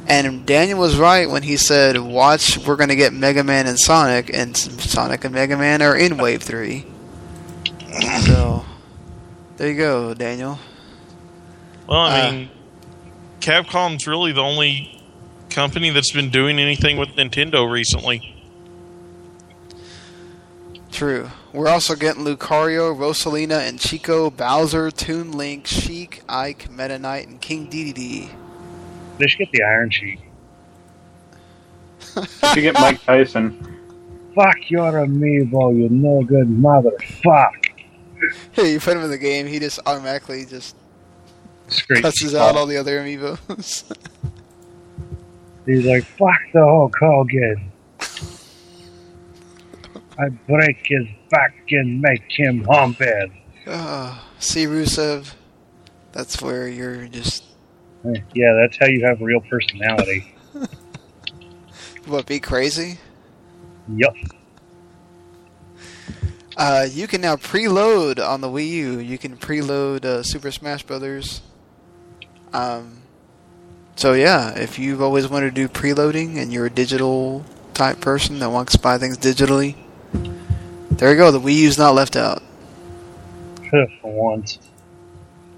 And Daniel was right when he said, "Watch, we're going to get Mega Man and Sonic, and Sonic and Mega Man are in Wave 3. So, there you go, Daniel. well, I Uh, mean, Capcom's really the only company that's been doing anything with Nintendo recently. True. We're also getting Lucario, Rosalina, and Chico, Bowser, Toon Link, Sheik, Ike, Meta Knight, and King Dedede. They should get the Iron Sheik. [LAUGHS] You get Mike Tyson, Fuck your amiibo, you no good motherfuck. [LAUGHS] Hey, you put him in the game, he just automatically just Screech. cusses out all the other amiibos. [LAUGHS] He's like, fuck the Hulk Hogan. I break his back and make him humped. oh, ah, see, Rusev, that's where you're just Yeah, that's how you have real personality. [LAUGHS] what be crazy. Yup. Uh, you can now preload on the Wii U. You can preload uh, Super Smash Brothers. Um, so yeah, if you've always wanted to do preloading and you're a digital type person that wants to buy things digitally, There you go. The Wii U's not left out. For once.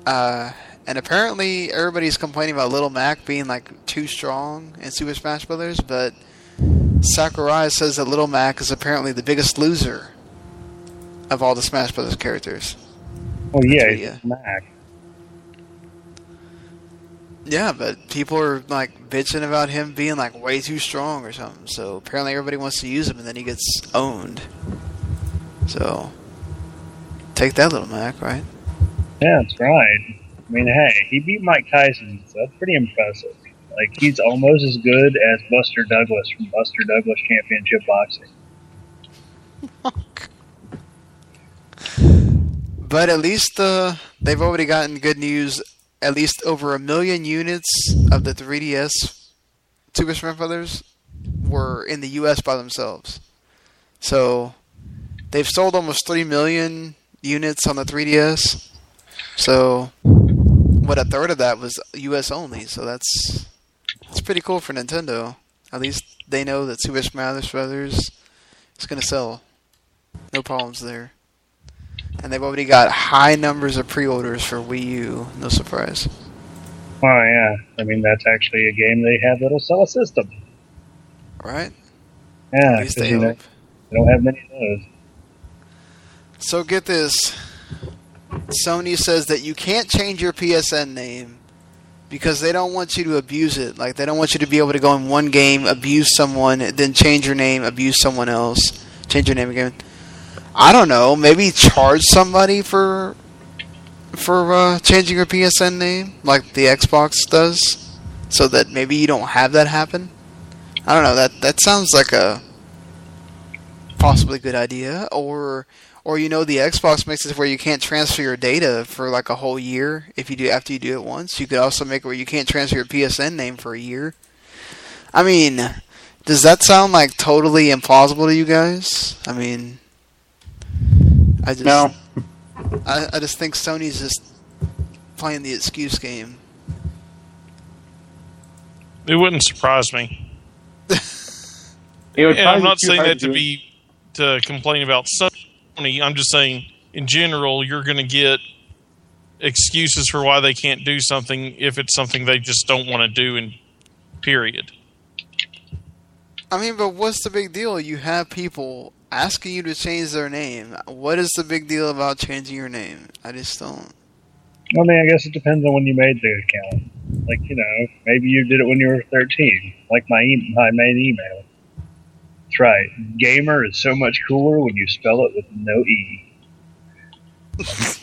Uh, and apparently everybody's complaining about Little Mac being like too strong in Super Smash Brothers, but Sakurai says that Little Mac is apparently the biggest loser of all the Smash Brothers characters. Well, yeah, Yeah. it's Mac. Yeah, but people are like bitching about him being like way too strong or something. So apparently everybody wants to use him, and then he gets owned. So take that, Little Mac, right? Yeah, that's right. I mean, hey, he beat Mike Tyson, so that's pretty impressive. Like, he's almost as good as Buster Douglas from Buster Douglas Championship Boxing. [LAUGHS] Oh, But at least uh, they've already gotten good news. At least over a million units of the 3DS Super Smash Brothers were in the U.S. by themselves. So they've sold almost three million units on the 3DS. So what a third of that was U.S. only. So that's that's pretty cool for Nintendo. At least they know that Super Smash Brothers is going to sell. No problems there. And they've already got high numbers of pre-orders for Wii U. No surprise. Oh, yeah. I mean, that's actually a game they have that'll sell a system. Right? Yeah, At least they you know, hope. they don't have many of those. So get this. Sony says that you can't change your PSN name because they don't want you to abuse it. Like they don't want you to be able to go in one game, abuse someone, then change your name, abuse someone else, change your name again. I don't know. Maybe charge somebody for for uh, changing your PSN name, like the Xbox does, so that maybe you don't have that happen. I don't know. That that sounds like a possibly good idea, or or you know the Xbox makes it where you can't transfer your data for like a whole year if you do after you do it once. You could also make it where you can't transfer your PSN name for a year. I mean, does that sound like totally implausible to you guys? I mean, I just No. I, I just think Sony's just playing the excuse game. It wouldn't surprise me. It would And I'm not saying that to be to complain about Sony. I'm just saying, in general, you're going to get excuses for why they can't do something if it's something they just don't want to do. And period. I mean, but what's the big deal? You have people asking you to change their name. What is the big deal about changing your name? I just don't. I mean, I guess it depends on when you made the account. Like, you know, maybe you did it when you were 13, like my, e- my main email. That's right. Gamer is so much cooler when you spell it with no E. [LAUGHS]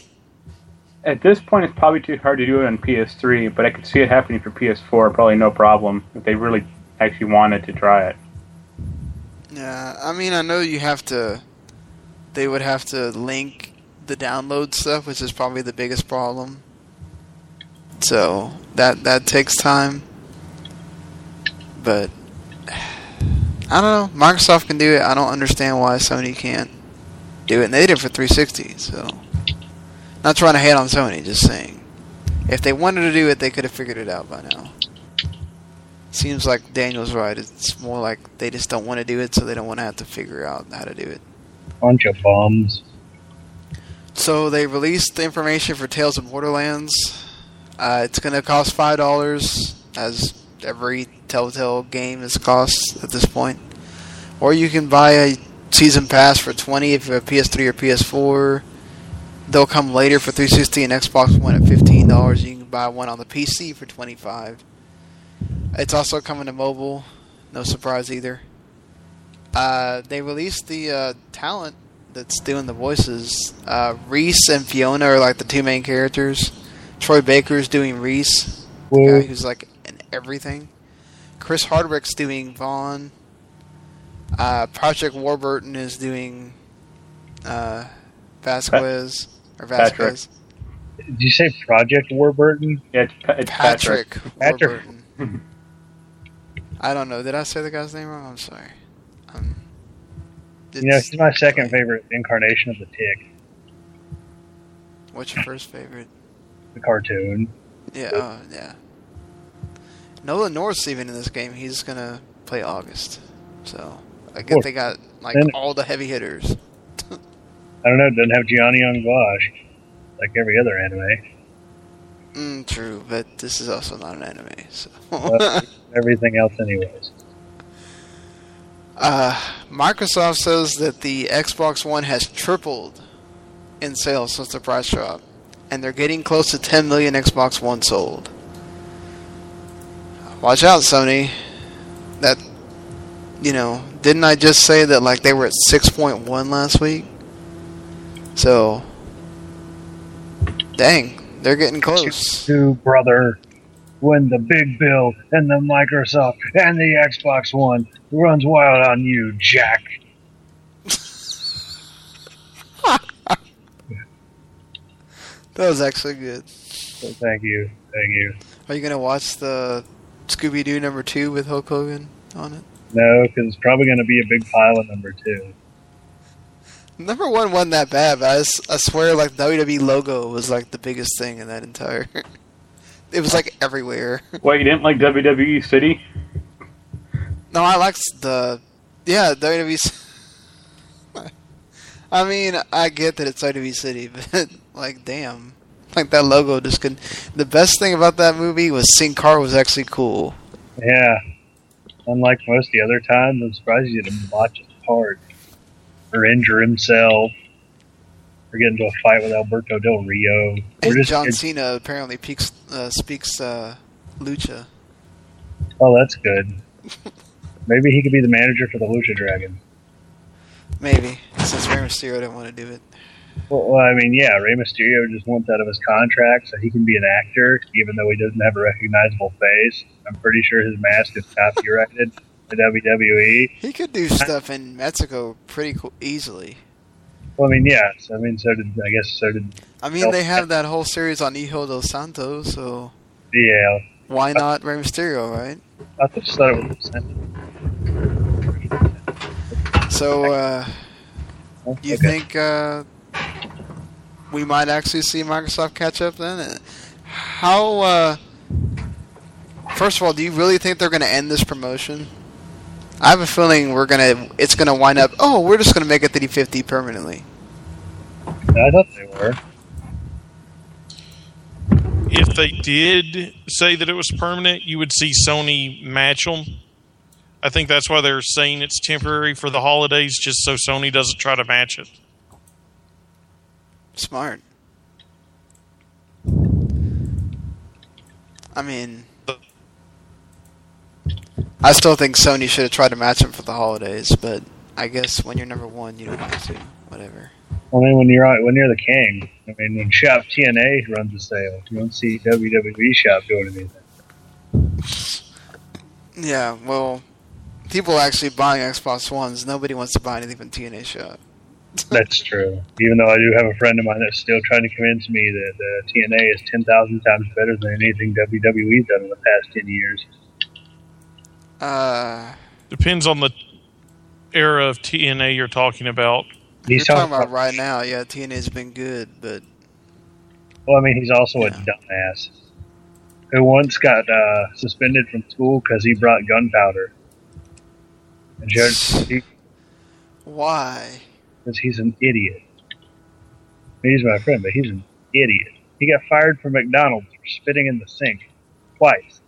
At this point, it's probably too hard to do it on PS3, but I could see it happening for PS4, probably no problem if they really actually wanted to try it. Yeah, I mean, I know you have to. They would have to link the download stuff, which is probably the biggest problem. So that that takes time. But [SIGHS] I don't know. Microsoft can do it. I don't understand why Sony can't do it. And they did it for 360. So not trying to hate on Sony, just saying. If they wanted to do it, they could have figured it out by now. Seems like Daniel's right. It's more like they just don't want to do it, so they don't want to have to figure out how to do it. Bunch of bums. So they released the information for Tales of Borderlands. Uh, it's going to cost five dollars, as every Telltale game has cost at this point. Or you can buy a season pass for twenty if you have PS3 or PS4. They'll come later for 360 and Xbox One at fifteen dollars. You can buy one on the PC for twenty five. It's also coming to mobile. No surprise either. Uh, they released the uh, talent that's doing the voices. Uh, Rhys and Fiona are like the two main characters. Troy Baker's doing Rhys, the guy who's like in everything. Chris Hardwick's doing Vaughn. Uh, Project Warburton is doing uh, Vasquez or Patrick. Vasquez. did you say Project Warburton? Yeah, it's, it's Patrick. Patrick, Patrick. [LAUGHS] I don't know. Did I say the guy's name wrong? I'm sorry. Um, You know, it's- he's my second favorite incarnation of the Tick, What's your first favorite? the cartoon. Yeah, oh, yeah. Nolan North's even in this game. He's gonna play August, so I guess they got like Then- all the heavy hitters. [LAUGHS] I don't know. It doesn't have Johnny Yong Bosch like every other anime. Mm, true, but this is also not an anime. So. [LAUGHS] Everything else, anyways. uh, Microsoft says that the Xbox One has tripled in sales since the price drop, and they're getting close to 10 million Xbox One sold. Watch out, Sony. That, you know, didn't I just say that like they were at 6.1 last week? So, dang, they're getting close. Two brother, when the big bill and the Microsoft and the Xbox One runs wild on you, Jack. [LAUGHS] That was actually good. Thank you, thank you. Are you gonna watch the Scooby Doo number two with Hulk Hogan on it? No, because it's probably going to be a big pile of number two. Number one wasn't that bad, but I, s- I swear, like the WWE logo was like the biggest thing in that entire. [LAUGHS] it was like everywhere. [LAUGHS] Wait, you didn't like WWE City? No, I liked the yeah WWE. [LAUGHS] I mean, I get that it's WWE City, but like, damn, like that logo just could. The best thing about that movie was Sin Cara was actually cool. Yeah. Unlike most of the other times, I'm surprised you didn't watch it part. Or injure himself. Or get into a fight with Alberto Del Rio. And just John Cena apparently peaks, uh, speaks uh, lucha. Oh, that's good. Maybe he could be the manager for the Lucha Dragon. Maybe since Rey Mysterio didn't want to do it. Well, well, I mean, yeah, Rey Mysterio just wants out of his contract so he can be an actor, even though he doesn't have a recognizable face. I'm pretty sure his mask is copyrighted to WWE. He could do stuff in Mexico pretty co- easily. Well, I mean, yes. I mean, so did I guess so did I mean, they have that whole series on Hijo del Santo, so yeah. why not Rey Mysterio, right? I just thought it was the So, uh, same. you Okay. think uh, we might actually see Microsoft catch up then? How? Uh, first of all, do you really think they're going to end this promotion? I have a feeling we're gonna. It's gonna wind up. Oh, we're just gonna make it 350 permanently. I thought they were. If they did say that it was permanent, you would see Sony match them. I think that's why they're saying it's temporary for the holidays, just so Sony doesn't try to match it. Smart. I mean, I still think Sony should have tried to match them for the holidays, but I guess when you're number one, you don't have to. Whatever. I mean, when you're when you're the king. I mean, when Shop TNA runs a sale, you don't see WWE Shop doing anything. Yeah, well, people are actually buying Xbox Ones. Nobody wants to buy anything from TNA Shop. [LAUGHS] That's true. Even though I do have a friend of mine that's still trying to convince me that uh, TNA is ten thousand times better than anything WWE's done in the past ten years. Uh, Depends on the era of TNA you're talking about. you're He's talking about right now. Yeah, TNA's been good, but Well, I mean, he's also a dumbass who once got uh, suspended from school because he brought gunpowder. And judge, he, why? because he's an idiot. He's my friend, but he's an idiot. He got fired from McDonald's for spitting in the sink twice.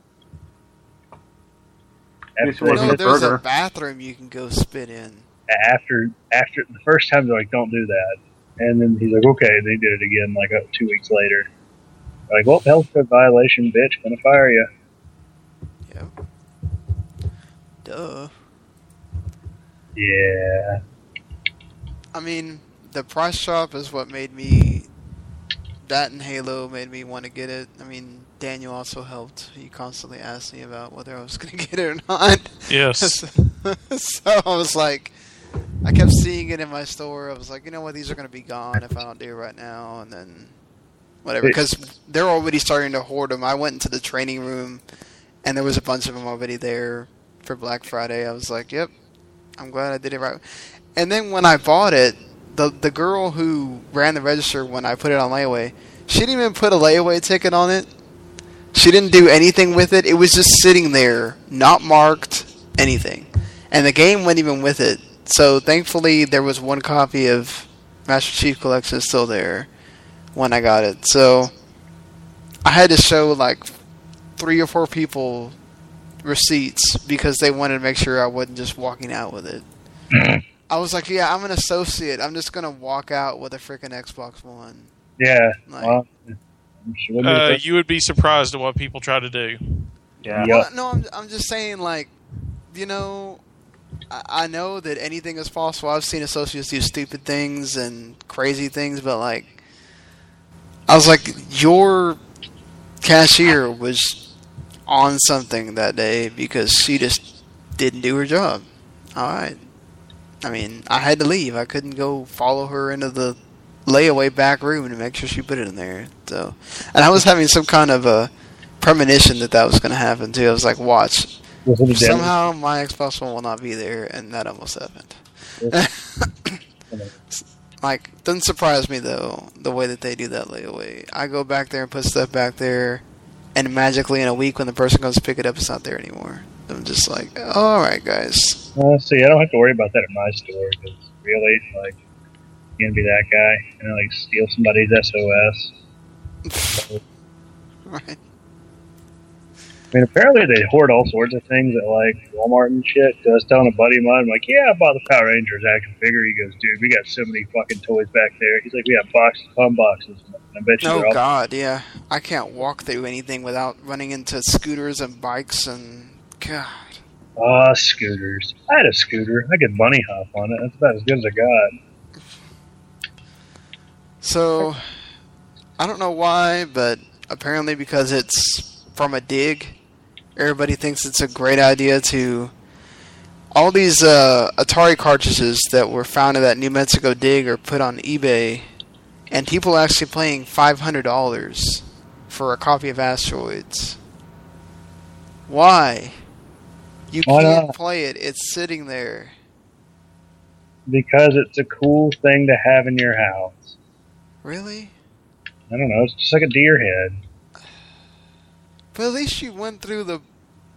This After, was No, a said- there's a bathroom you can go spit in. after after the first time they're like, "Don't do that," and then he's like, "Okay." They did it again, like uh, two weeks later. Like, well, health code violation, bitch. Gonna fire you. Yep. Duh. Yeah. I mean, the price drop is what made me. That and Halo made me want to get it. I mean, Daniel also helped. He constantly asked me about whether I was going [LAUGHS] to get it or not. Yes. [LAUGHS] so I was like, I kept seeing it in my store. I was like, you know what, these are going to be gone if I don't do it right now, and then whatever. Because they're already starting to hoard them. I went into the training room, and there was a bunch of them already there for Black Friday. I was like, yep, I'm glad I did it right. And then when I bought it, the the girl who ran the register when I put it on layaway, she didn't even put a layaway ticket on it. She didn't do anything with it. It was just sitting there, not marked, anything. And the game went even with it. So thankfully, there was one copy of Master Chief Collection still there when I got it. So I had to show like three or four people receipts because they wanted to make sure I wasn't just walking out with it. Mm-hmm. I was like, yeah, I'm an associate. I'm just gonna walk out with a freaking Xbox One. Yeah. Like- well, Uh, you would be surprised at what people try to do. Yeah. Yeah. Well, no, I'm I'm just saying like, you know, I, I know that anything is possible. I've seen associates do stupid things and crazy things, but like, I was like, your cashier was on something that day because she just didn't do her job. All right. I mean, I had to leave. I couldn't go follow her into the layaway back room to make sure she put it in there. So, and I was having some kind of a premonition that that was going to happen too. I was like, watch. was it a demo? Somehow my Xbox One will not be there, and that almost happened. [LAUGHS] like, doesn't surprise me though the way that they do that layaway. I go back there and put stuff back there, and magically in a week when the person comes to pick it up, it's not there anymore. I'm just like, all right, guys. Uh, see, I don't have to worry about that in my store because really, like, gonna be that guy and like steal somebody's SOS. [LAUGHS] Right. I mean, apparently they hoard all sorts of things at like Walmart and shit. I was telling a buddy of mine, I'm like, yeah, I bought the Power Rangers action figure. He goes, dude, we got so many fucking toys back there. He's like, we have boxes upon boxes. I bet you Oh all God, yeah. I can't walk through anything without running into scooters and bikes and God. Ah, scooters. I had a scooter. I could bunny hop on it. That's about as good as I got. So, I don't know why, but apparently because it's from a dig, everybody thinks it's a great idea to. All these uh, Atari cartridges that were found in that New Mexico dig are put on eBay, and people are actually paying $500 for a copy of Asteroids. Why? You Why can't not? play it, it's sitting there. Because it's a cool thing to have in your house. Really? I don't know. It's just like a deer head. But at least you went through the.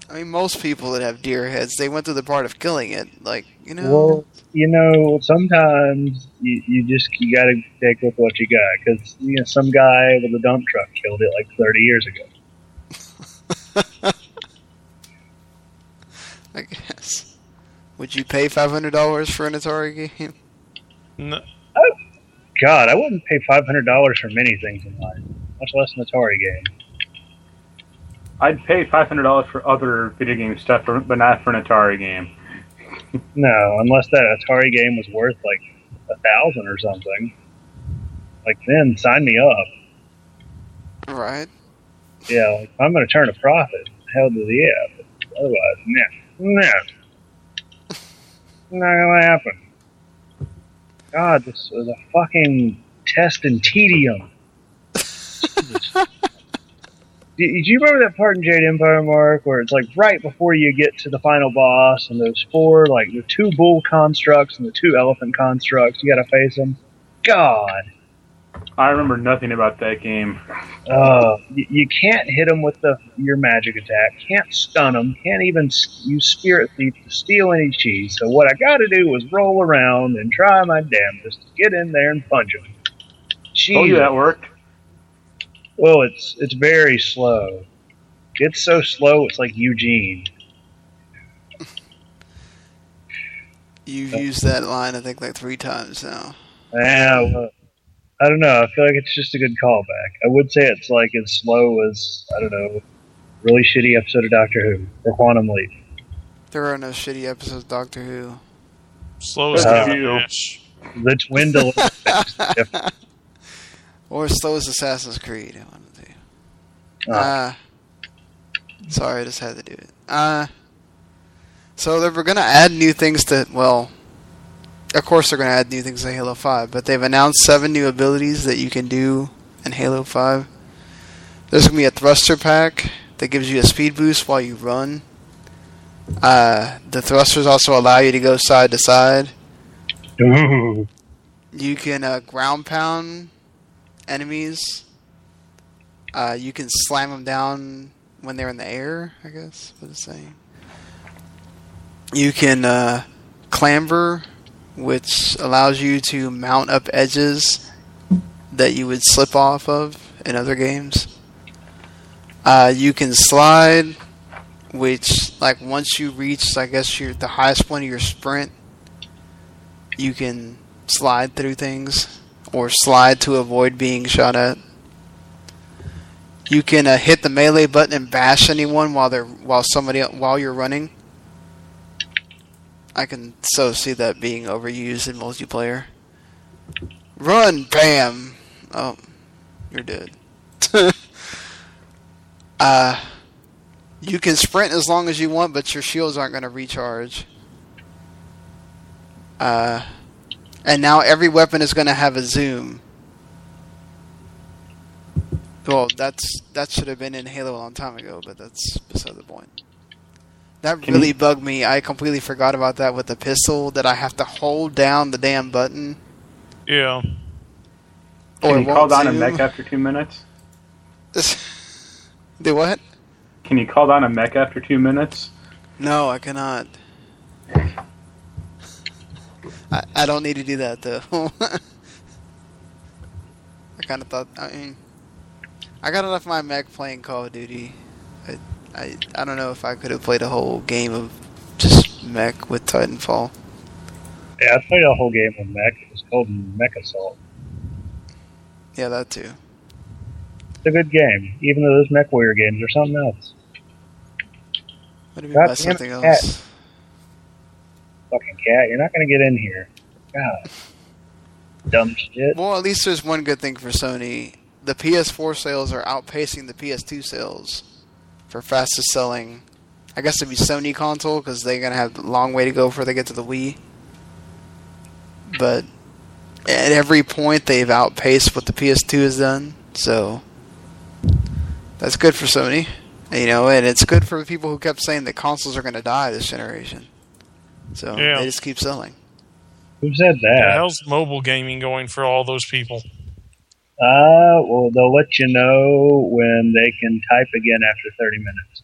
I mean, most people that have deer heads, they went through the part of killing it. Like, you know. Well, you know, sometimes you, you just you got to take with what you got because you know some guy with a dump truck killed it like 30 years ago. [LAUGHS] I guess. Would you pay five hundred dollars for an Atari game? No, oh, God, I wouldn't pay 500 dollars for many things in life, much less an Atari game. I'd pay five hundred dollars for other video game stuff, but but not for an Atari game. [LAUGHS] No, unless that Atari game was worth like a thousand or something. Like then, sign me up. Right. Yeah, like, I'm going to turn a profit. Hell to the yeah. But otherwise, nah, nah, not gonna happen. God, this is a fucking test in tedium. [LAUGHS] Do, you remember that part in Jade Empire, Mark, where it's like right before you get to the final boss, and those four, like the two bull constructs and the two elephant constructs, you got to face them. God, I remember nothing about that game. uh, you, you can't hit them with the your magic attack. Can't stun them. Can't even use Spirit Thief to steal any cheese. So what I got to do is roll around and try my damnedest to get in there and punch them. Told you that worked. Well, it's it's very slow. It's so slow. It's like Eugene. You've used that line, I think, like three times now. Yeah, well, I don't know. I feel like it's just a good callback. I would say it's like as slow as I don't know, really shitty episode of Doctor Who or Quantum Leap. There are no shitty episodes of Doctor Who. slow as Uh, uh. The twin delivery. [LAUGHS] Or as slow as Assassin's Creed. I want to do. Oh. Uh, sorry, I just had to do it. Uh, so they were going to add new things to. Well, of course they're going to add new things to Halo 5, but they've announced seven new abilities that you can do in Halo 5. There's going to be a thruster pack that gives you a speed boost while you run. Uh, the thrusters also allow you to go side to side. Ooh. You can uh, ground pound enemies. Uh, you can slam them down when they're in the air. I guess what it's saying. You can uh, clamber which allows you to mount up edges that you would slip off of in other games. Uh, you can slide, which like once you reach, I guess your the highest point of your sprint, you can slide through things or slide to avoid being shot at. You can uh, hit the melee button and bash anyone while they're while somebody while you're running. I can so see that being overused in multiplayer. Run, bam. Oh, you're dead. [LAUGHS] uh, you can sprint as long as you want, but your shields aren't going to recharge. Uh, and now every weapon is going to have a zoom. Well, that's that should have been in Halo a long time ago, but that's beside the point. That Can really you- bugged me. I completely forgot about that with the pistol. That I have to hold down the damn button. Yeah. Or Can it you call won't down a mech after two minutes? [LAUGHS] Do what? Can you call down a mech after two minutes? No, I cannot. I, I don't need to do that though. [LAUGHS] I kind of thought. I mean, I got enough of my mech playing Call of Duty. I, I I don't know if I could have played a whole game of just mech with Titanfall. Yeah, I played a whole game of Mech. It was called Mech Assault. Yeah, that too. It's a good game, even though those Mech Warrior games are something else. What do you mean by something cat. else? Fucking cat, you're not gonna get in here. God. Dumb shit. Well, at least there's one good thing for Sony. The PS4 sales are outpacing the PS2 sales for fastest selling. I guess it'd be Sony console because they're gonna have a long way to go before they get to the Wii. But at every point, they've outpaced what the PS2 has done. So that's good for Sony, you know, and it's good for the people who kept saying that consoles are gonna die this generation. So Yeah. they just keep selling. Who said Yeah, that? How's mobile gaming going for all those people? Uh, well, they'll let you know when they can type again after 30 minutes.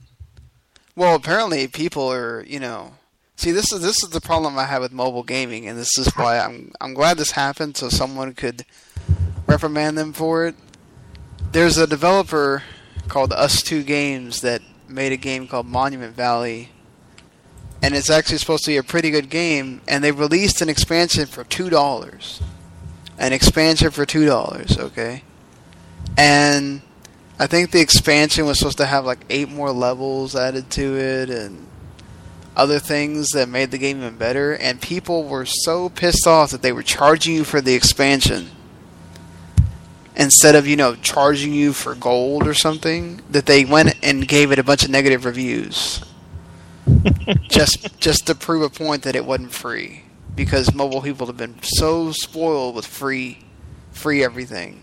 Well, apparently people are, you know, see this is this is the problem I have with mobile gaming, and this is why I'm I'm glad this happened, so someone could reprimand them for it. There's a developer called ustwo Games that made a game called Monument Valley, and it's actually supposed to be a pretty good game, and they released an expansion for two dollars, an expansion for two dollars, okay, and I think the expansion was supposed to have like eight more levels added to it and other things that made the game even better. And people were so pissed off that they were charging you for the expansion instead of, you know, charging you for gold or something that they went and gave it a bunch of negative reviews. [LAUGHS] just just to prove a point that it wasn't free. Because mobile people have been so spoiled with free free everything.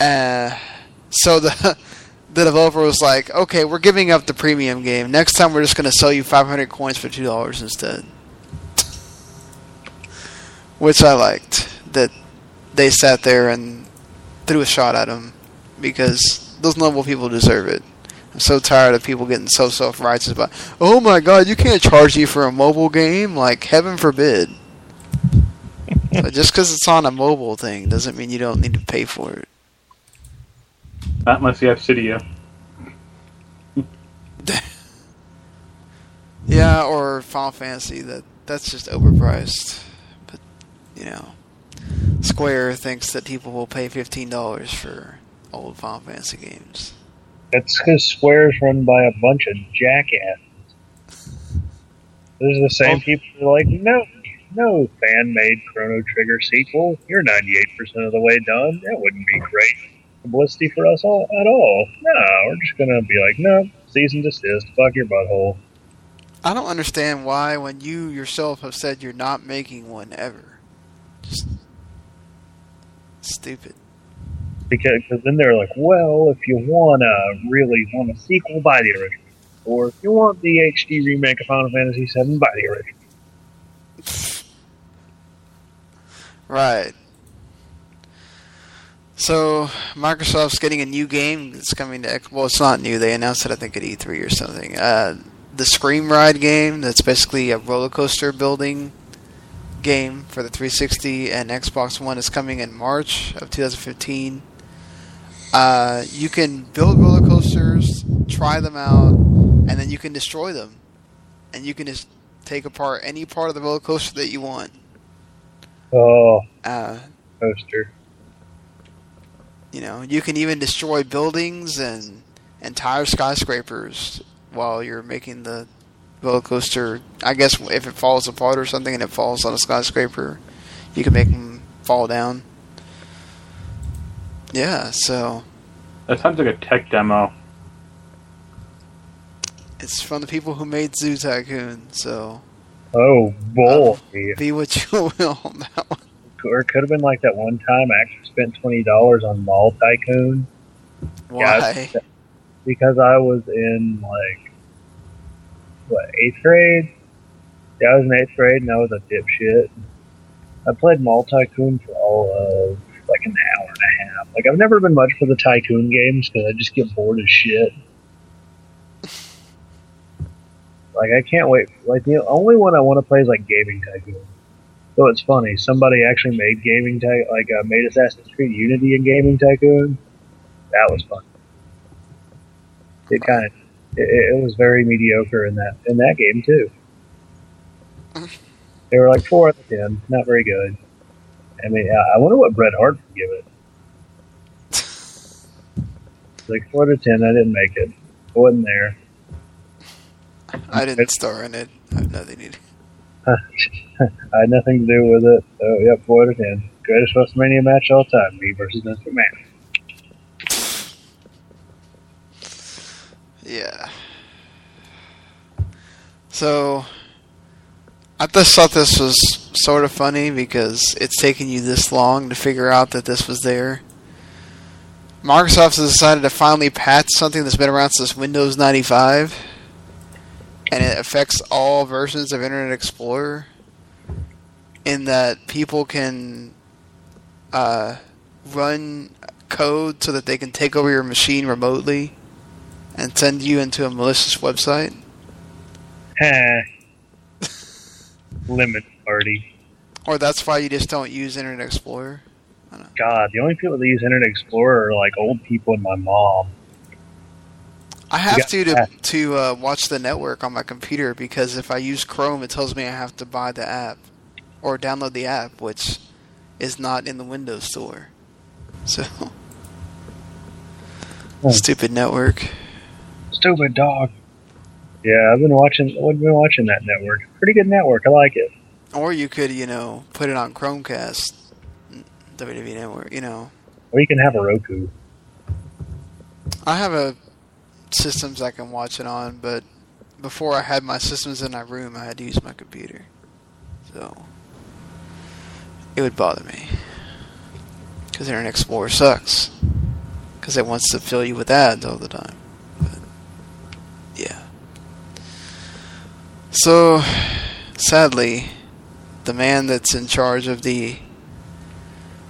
Uh, so the [LAUGHS] the developer was like, "Okay, we're giving up the premium game. Next time, we're just going to sell you 500 coins for two dollars instead." Which I liked that they sat there and threw a shot at him because those noble people deserve it. I'm so tired of people getting so self righteous about, "Oh my God, you can't charge you for a mobile game." Like heaven forbid. but just because it's on a mobile thing doesn't mean you don't need to pay for it. Not unless you have Cydia. [LAUGHS] Yeah, or Final Fantasy. That that's just overpriced. But you know, Square thinks that people will pay fifteen dollars for old Final Fantasy games. That's because Square's run by a bunch of jackasses. Those are the same Oh. people who are like, no, no fan-made Chrono Trigger sequel. You're 98% of the way done. That wouldn't be great publicity for us all at all. No, we're just gonna be like, no, cease and desist. Fuck your butthole. I don't understand why, when you yourself have said you're not making one ever, just stupid. Because cause then they're like, well, if you want to really want a sequel, buy the original. Or if you want the HD remake of Final Fantasy VII, buy the original. Right. So Microsoft's getting a new game that's coming to. Well, it's not new. They announced it, I think, at E3 or something. Uh, the ScreamRide game. That's basically a roller coaster building game for the 360 and Xbox One is coming in March of 2015. Uh, you can build roller coasters, try them out, and then you can destroy them. And you can just take apart any part of the roller coaster that you want. Oh, Uh, coaster. you know, you can even destroy buildings and entire skyscrapers while you're making the roller coaster. I guess if it falls apart or something and it falls on a skyscraper, you can make them fall down. Yeah, so That sounds like a tech demo. it's from the people who made Zoo Tycoon. So Oh boy. Um, be what you [LAUGHS] will on that one. Or it could have been like that one time I actually spent twenty dollars on Mall Tycoon Why? because I was in like what eighth grade. Yeah, I was in eighth grade and I was a dipshit. I played Mall Tycoon for all of like an hour and a half. Like I've never been much for the Tycoon games because I just get bored as shit. Like I can't wait. Like the only one I want to play is like Gaming Tycoon. So it's funny. Somebody actually made Gaming Ty like uh, made Assassin's Creed Unity and Gaming Tycoon. That was fun. It kind of it, it was very mediocre in that in that game too. They were like four out of ten, not very good. I mean, I wonder what Bret Hart would give it. Like four out of ten, I didn't make it. I wasn't there. I didn't star in it. I have nothing to do. [LAUGHS] I had nothing to do with it. So, yep, four out of ten. Greatest WrestleMania match all time, me versus Vince McMahon. Yeah. So, I just thought this was sort of funny because it's taken you this long to figure out that this was there. Microsoft has decided to finally patch something that's been around since Windows 95, and it affects all versions of Internet Explorer. In that people can uh, run code so that they can take over your machine remotely and send you into a malicious website. Ha. Limit party. Or that's why you just don't use Internet Explorer. God, the only people that use Internet Explorer are like old people and my mom. I have got to to, to uh, watch the network on my computer because if I use Chrome, it tells me I have to buy the app or download the app, which is not in the Windows Store. So, [LAUGHS] Hmm. stupid network. Stupid dog. Yeah, I've been watching. I've been watching that network. Pretty good network. I like it. Or you could, you know, put it on Chromecast, WWE Network. You know, Or you can have a Roku. I have a systems I can watch it on, but before I had my systems in my room, I had to use my computer. So it would bother me because Internet Explorer sucks because it wants to fill you with ads all the time. But yeah. So sadly, the man that's in charge of the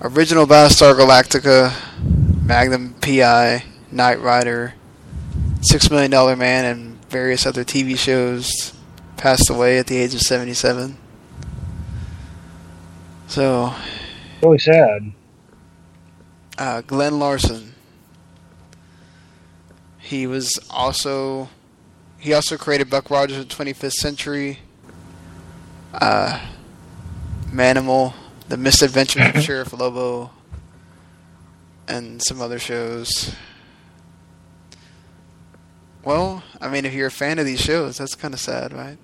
original Battlestar Galactica, Magnum PI, Knight Rider, Six Million Dollar Man, and various other TV shows passed away at the age of 77. So, Really sad. uh, Glen Larson. He was also he also created Buck Rogers in the 25th Century, uh, Manimal, The Misadventures of [LAUGHS] Sheriff Lobo, and some other shows. Well, I mean, if you're a fan of these shows, that's kind of sad, right?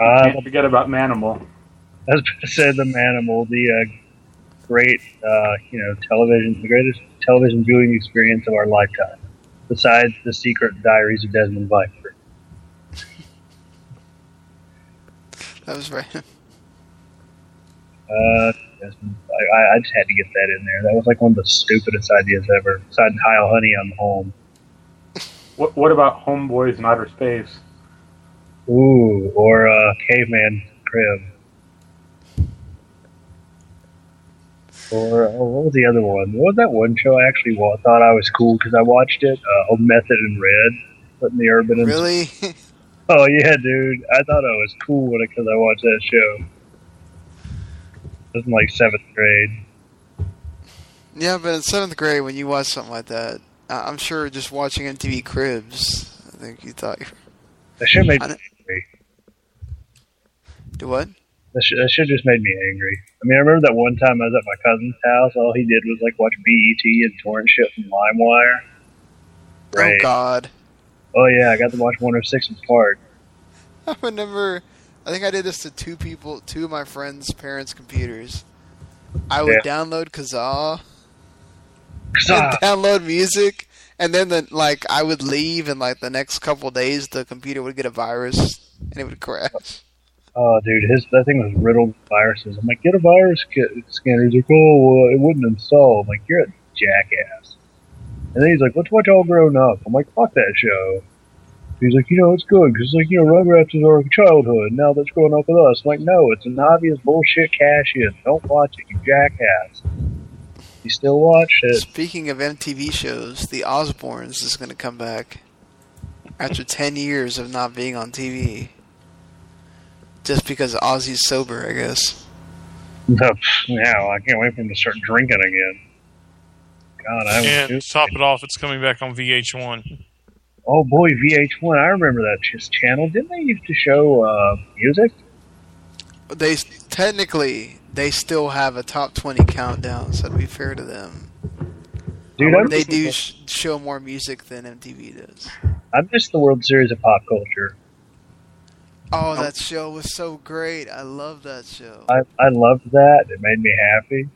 Uh, Can't forget about Manimal. I was about to say the Manimal, the uh, great, uh, you know, television, the greatest television viewing experience of our lifetime, besides the Secret Diaries of Desmond Pfeiffer. That was right. [LAUGHS] Uh, I, I- I just had to get that in there. That was like one of the stupidest ideas ever. Besides Heil Honey I'm Home. What, what about Homeboys in Outer Space? Ooh, or uh, Caveman Crib. Or oh, what was the other one? What was that one show I actually thought I was cool because I watched it? Uh, Old Method and Red, putting the urban. And, Really? [LAUGHS] [LAUGHS] Oh yeah, dude! I thought I was cool because I watched that show. was in like seventh grade. Yeah, but in seventh grade, when you watch something like that, I'm sure just watching MTV Cribs, I think you thought you That should made me angry. do what? That should, that should just made me angry. I mean, I remember that one time I was at my cousin's house. All he did was like watch BET and torrent shit from LimeWire. Oh God! Oh yeah, I got to watch 106 & Park. [LAUGHS] I remember. I think I did this to two people, two of my friends' parents' computers. I would download Kazaa, Ah, [LAUGHS] download music, and then the like I would leave, and like the next couple days, the computer would get a virus and it would crash. oh, dude, his that thing was riddled with viruses. I'm like, get a virus kit scanner. He's like, oh, well, it wouldn't install. I'm like, you're a jackass. And then he's like, let's watch All Grown Up. I'm like, fuck that show. He's like, you know, it's good because, like, you know, Rugrats is our childhood. Now that's growing up with us. I'm like, no, it's an obvious bullshit cash in. Don't watch it, you jackass. You still watch it? Speaking of MTV shows, The Osbournes is going to come back after 10 years of not being on TV. Just because Ozzy's sober, I guess. [LAUGHS] No, now I can't wait for him to start drinking again. God, I And was top it off, it's coming back on VH1. Oh boy, VH1! I remember that ch- channel. Didn't they used to show uh, music? They technically they still have a top 20 countdown, so to be fair to them, Dude, I they do sh- show more music than MTV does. I miss the World Series of Pop Culture. Oh, that show was so great. I love that show. I I loved that. It made me happy.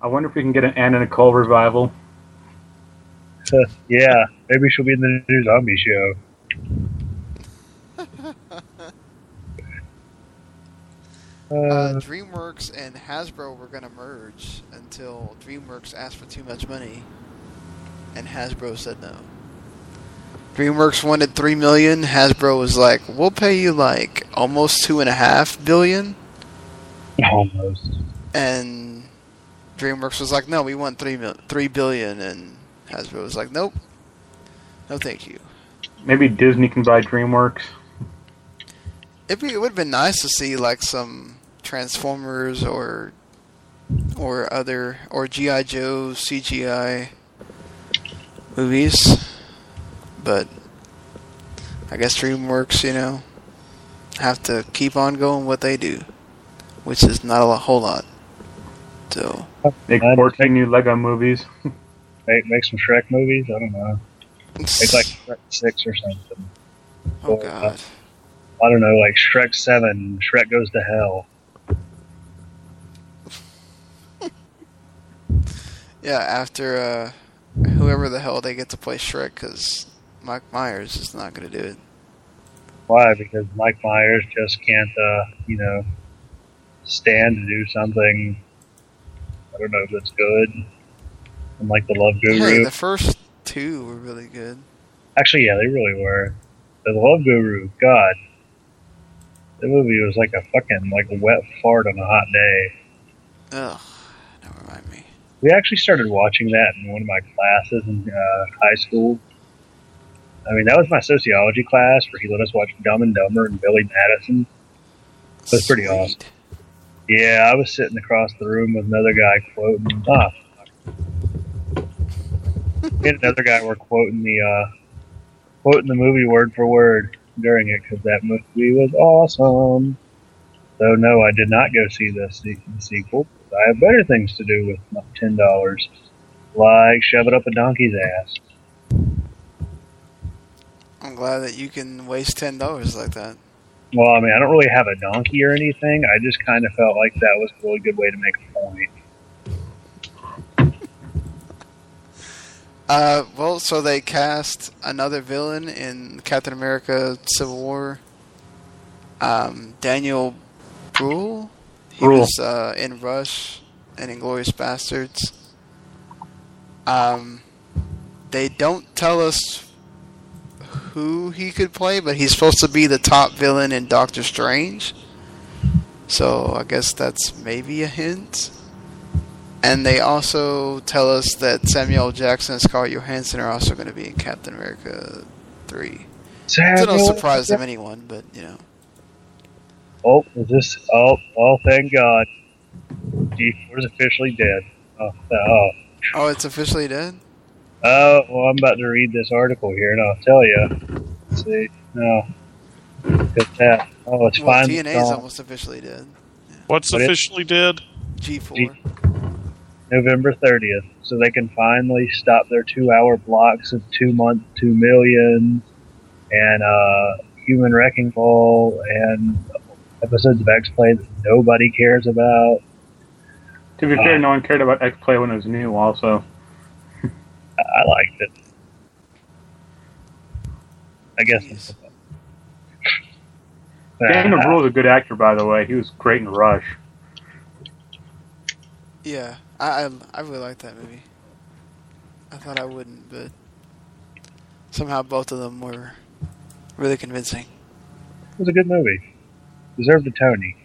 I wonder if we can get an Anna Nicole revival. [LAUGHS] yeah, maybe she'll be in the new zombie show. [LAUGHS] Uh, Uh, DreamWorks and Hasbro were going to merge until DreamWorks asked for too much money, and Hasbro said no. DreamWorks wanted three million. Hasbro was like, "We'll pay you like almost two and a half billion," almost. and DreamWorks was like, "No, we want three mil- three billion," and Hasbro was like, "Nope, no, thank you." Maybe Disney can buy DreamWorks. It'd be, it would have been nice to see like some Transformers or or other or GI Joe CGI movies, but I guess DreamWorks, you know, have to keep on going what they do, which is not a whole lot. So Make I'd 14 new Lego movies. [LAUGHS] Make, make some Shrek movies. I don't know. Make like [LAUGHS] Shrek six or something. oh god, I don't know, like Shrek seven. Shrek goes to hell. [LAUGHS] yeah. After uh, whoever the hell they get to play Shrek, because Mike Myers is not going to do it. Why? Because Mike Myers just can't, uh, you know, stand to do something. I don't know if it's good. And like the Love Guru. Hey, the first two were really good. Actually, yeah, they really were. The Love Guru, God, the movie was like a fucking like a wet fart on a hot day. Ugh, don't remind me. We actually started watching that in one of my classes in uh, high school. I mean, that was my sociology class where he let us watch Dumb and Dumber and Billy Madison. That's pretty awesome. Yeah, I was sitting across the room with another guy quoting. Ah, and another guy were quoting the uh, quoting the movie word for word during it because that movie was awesome. So no, I did not go see the, se- the sequel. I have better things to do with my ten dollars, like shove it up a donkey's ass. I'm glad that you can waste ten dollars like that. Well, I mean, I don't really have a donkey or anything. I just kind of felt like that was a really good way to make a point. Uh, well, so they cast another villain in Captain America: Civil War. Um, Daniel Bruhl. He was uh, in Rush and Inglourious Basterds. Um, they don't tell us who he could play, but he's supposed to be the top villain in Doctor Strange. So I guess that's maybe a hint. And they also tell us that Samuel Jackson and Scarlett Johansson are also going to be in Captain America 3. So no surprise to anyone, but, you know. Oh, is this? Oh, oh, thank God! G4 is officially dead. Oh, uh, oh, Oh, it's officially dead. Oh, well, I'm about to read this article here, and I'll tell you. Let's see, no, Look at that. Oh, it's Well, finally TNA is gone. almost officially dead. What's What is- officially dead? G4. November 30th, so they can finally stop their two-hour blocks of two month, two million, and uh, Human Wrecking Ball, and episodes of X Play that nobody cares about. To be fair, no one cared about X Play when it was new. Also, I, I liked it. I guess. Jeez. Daniel Bruhl is a good actor, by the way. He was great in Rush. Yeah, I, I I really like that movie. I thought I wouldn't, but somehow both of them were really convincing. It was a good movie. Deserved a Tony.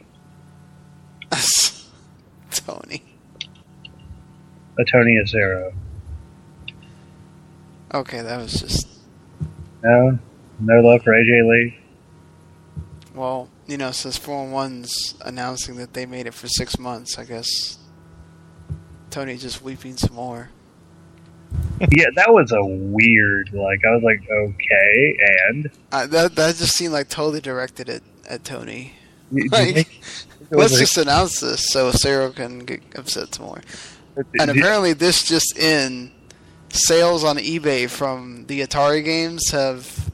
[LAUGHS] Tony. A Tony Acero. Okay, that was just No? No love for AJ Lee? well, you know, since Four One's announcing that they made it for six months, I guess Tony just weeping some more. yeah, that was a weird, like, I was like, okay, and? Uh, that that just seemed like totally directed at at Tony. Like, think [LAUGHS] it was let's just announce this so Sarah can get upset some more. And apparently, this just in sales on eBay from the Atari games have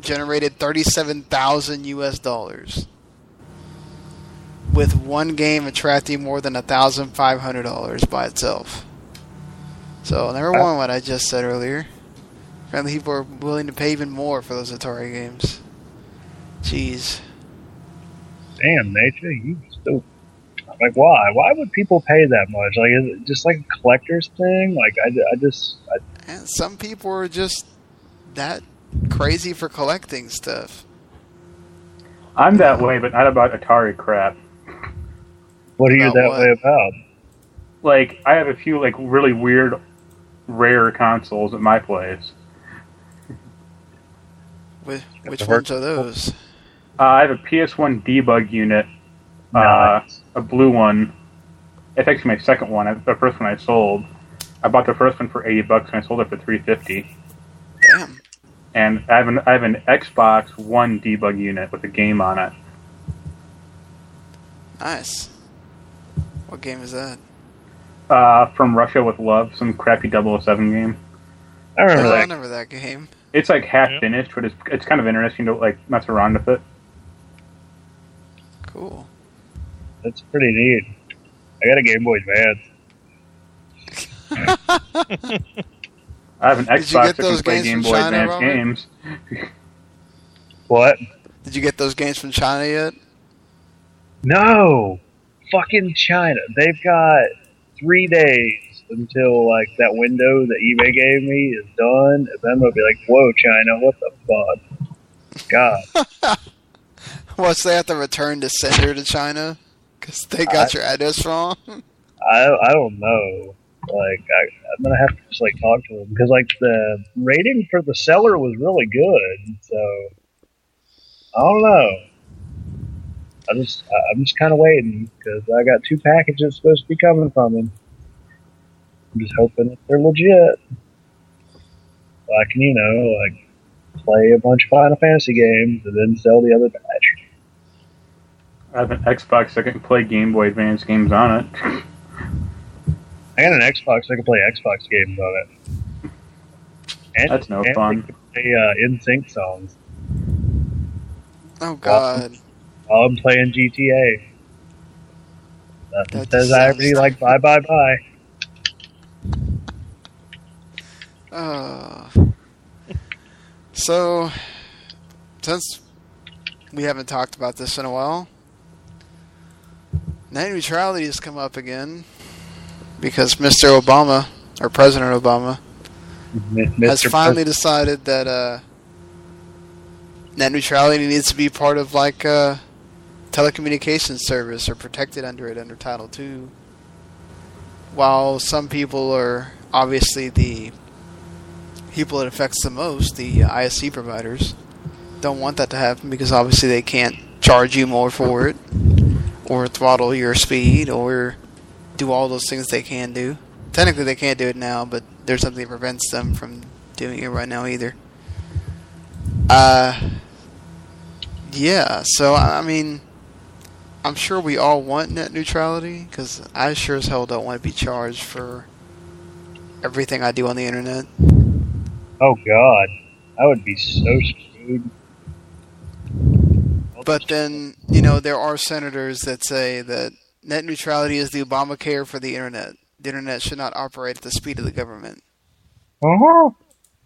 generated thirty-seven thousand U.S. dollars, with one game attracting more than thousand five hundred dollars by itself. So number uh, one, what I just said earlier. Apparently, people are willing to pay even more for those Atari games. Jeez. damn nature, you still like why? Why would people pay that much? Like, is it just like a collector's thing? Like, I, I just I, And some people are just that crazy for collecting stuff. I'm that way, but not about Atari crap. what are you About that what? way about? Like, I have a few like really weird, rare consoles at my place. Which, which ones are those? Uh, I have a PS1 debug unit, uh, a blue one. It's actually my second one. The first one I sold. I bought the first one for eighty bucks and I sold it for three fifty. Damn. And I have an I have an Xbox One debug unit with a game on it. Nice. What game is that? Uh, from Russia with Love, some crappy 007 game. I remember Oh, I that. remember that game. It's like half Yeah. finished, but it's it's kind of interesting to like mess around with it. Cool. That's pretty neat. I got a Game Boy Advance. [LAUGHS] I have an Xbox get that can play Game Boy China, Advance Robert? games. What? Did you get those games from China yet? No, fucking China. They've got three days until like that window that eBay gave me is done, and then they'll be like, "Whoa, China, what the fuck?" God, [LAUGHS] What's they have to return to sender to China? Because they got your address wrong? [LAUGHS] I I don't know. Like I, I'm gonna have to just like talk to them because like the rating for the seller was really good, so I don't know. I just I- I'm just kind of waiting because I got two packages supposed to be coming from them. I'm just hoping that they're legit. So I can you know like play a bunch of Final Fantasy games and then sell the other batch. I have an Xbox that can play Game Boy Advance games on it. I got an Xbox. so I can play Xbox games on it. And, That's no and fun. I can play uh, NSYNC songs. Oh, God. while I'm playing GTA. Nothing That says I sounds- already like bye bye bye. Uh, so, since we haven't talked about this in a while, net neutrality has come up again because Mr. Obama, or President Obama, M- has Mr. finally decided that uh, net neutrality needs to be part of like a telecommunications service or protected under it under Title II. While some people are obviously the people it affects the most, the ISC providers, don't want that to happen because obviously they can't charge you more for it or throttle your speed, or do all those things they can do. Technically, they can't do it now, but there's something that prevents them from doing it right now either. Uh, yeah. So I mean, I'm sure we all want net neutrality because I sure as hell don't want to be charged for everything I do on the internet. Oh God, I would be so screwed. But then, you know, there are senators that say that net neutrality is the Obamacare for the internet. The internet should not operate at the speed of the government. Uh-huh.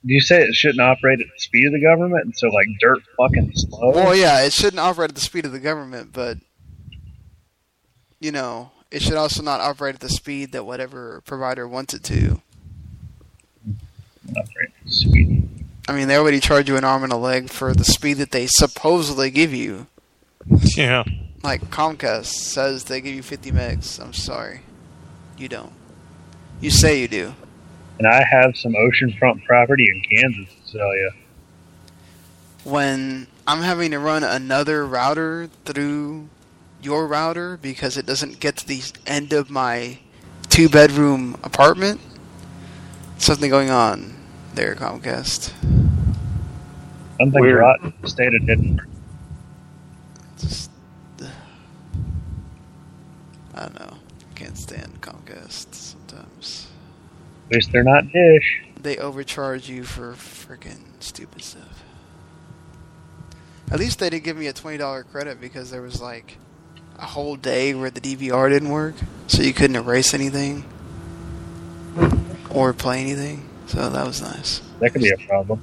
Do you say it shouldn't operate at the speed of the government, and so like dirt fucking slow? Well, yeah, it shouldn't operate at the speed of the government, but you know, it should also not operate at the speed that whatever provider wants it to. Operate at the speed. I mean, they already charge you an arm and a leg for the speed that they supposedly give you. [LAUGHS] Yeah. Like Comcast says they give you 50 megs. I'm sorry, you don't. You say you do. And I have some oceanfront property in Kansas to sell you. when I'm having to run another router through your router because it doesn't get to the end of my two bedroom apartment, something going on there, Comcast. Something Weird. rotten in the state of Denver. Just, [SIGHS] I don't know. Can't stand Comcast sometimes. At least they're not Dish. They overcharge you for freaking stupid stuff. At least they did give me a twenty dollar credit because there was like a whole day where the DVR didn't work, so you couldn't erase anything or play anything. So that was nice. That could be a problem.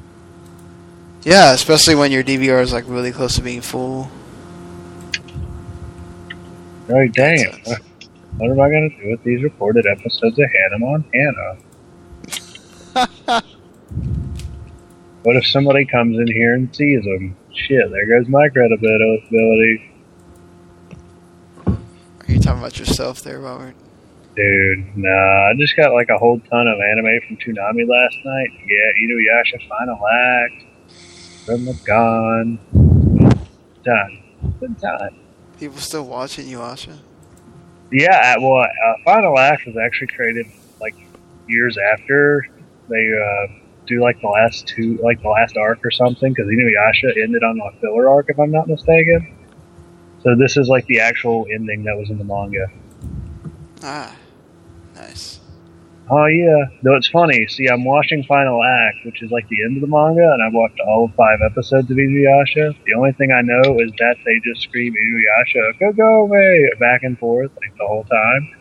Yeah, especially when your DVR is like really close to being full. Right, damn. What what am I going to do with these recorded episodes of Hannah Montana? [LAUGHS] What if somebody comes in here and sees them? Shit, there goes my credibility. Are you talking about yourself there, Robert? Dude, nah, I just got like a whole ton of anime from Toonami last night. Yeah, Inuyasha Final Act, From the Gone. Done. Good time. People still watching Yuasha? Yeah, well, uh, Final Act was actually created like years after they uh, do like the last two, like the last arc or something, because Inuyasha ended on a filler arc, if I'm not mistaken. So this is like the actual ending that was in the manga. Ah, nice. Oh yeah, though it's funny. See, I'm watching Final Act, which is like the end of the manga, and I've watched all five episodes of Inuyasha. The only thing I know is that they just scream Inuyasha, go go away, back and forth like the whole time.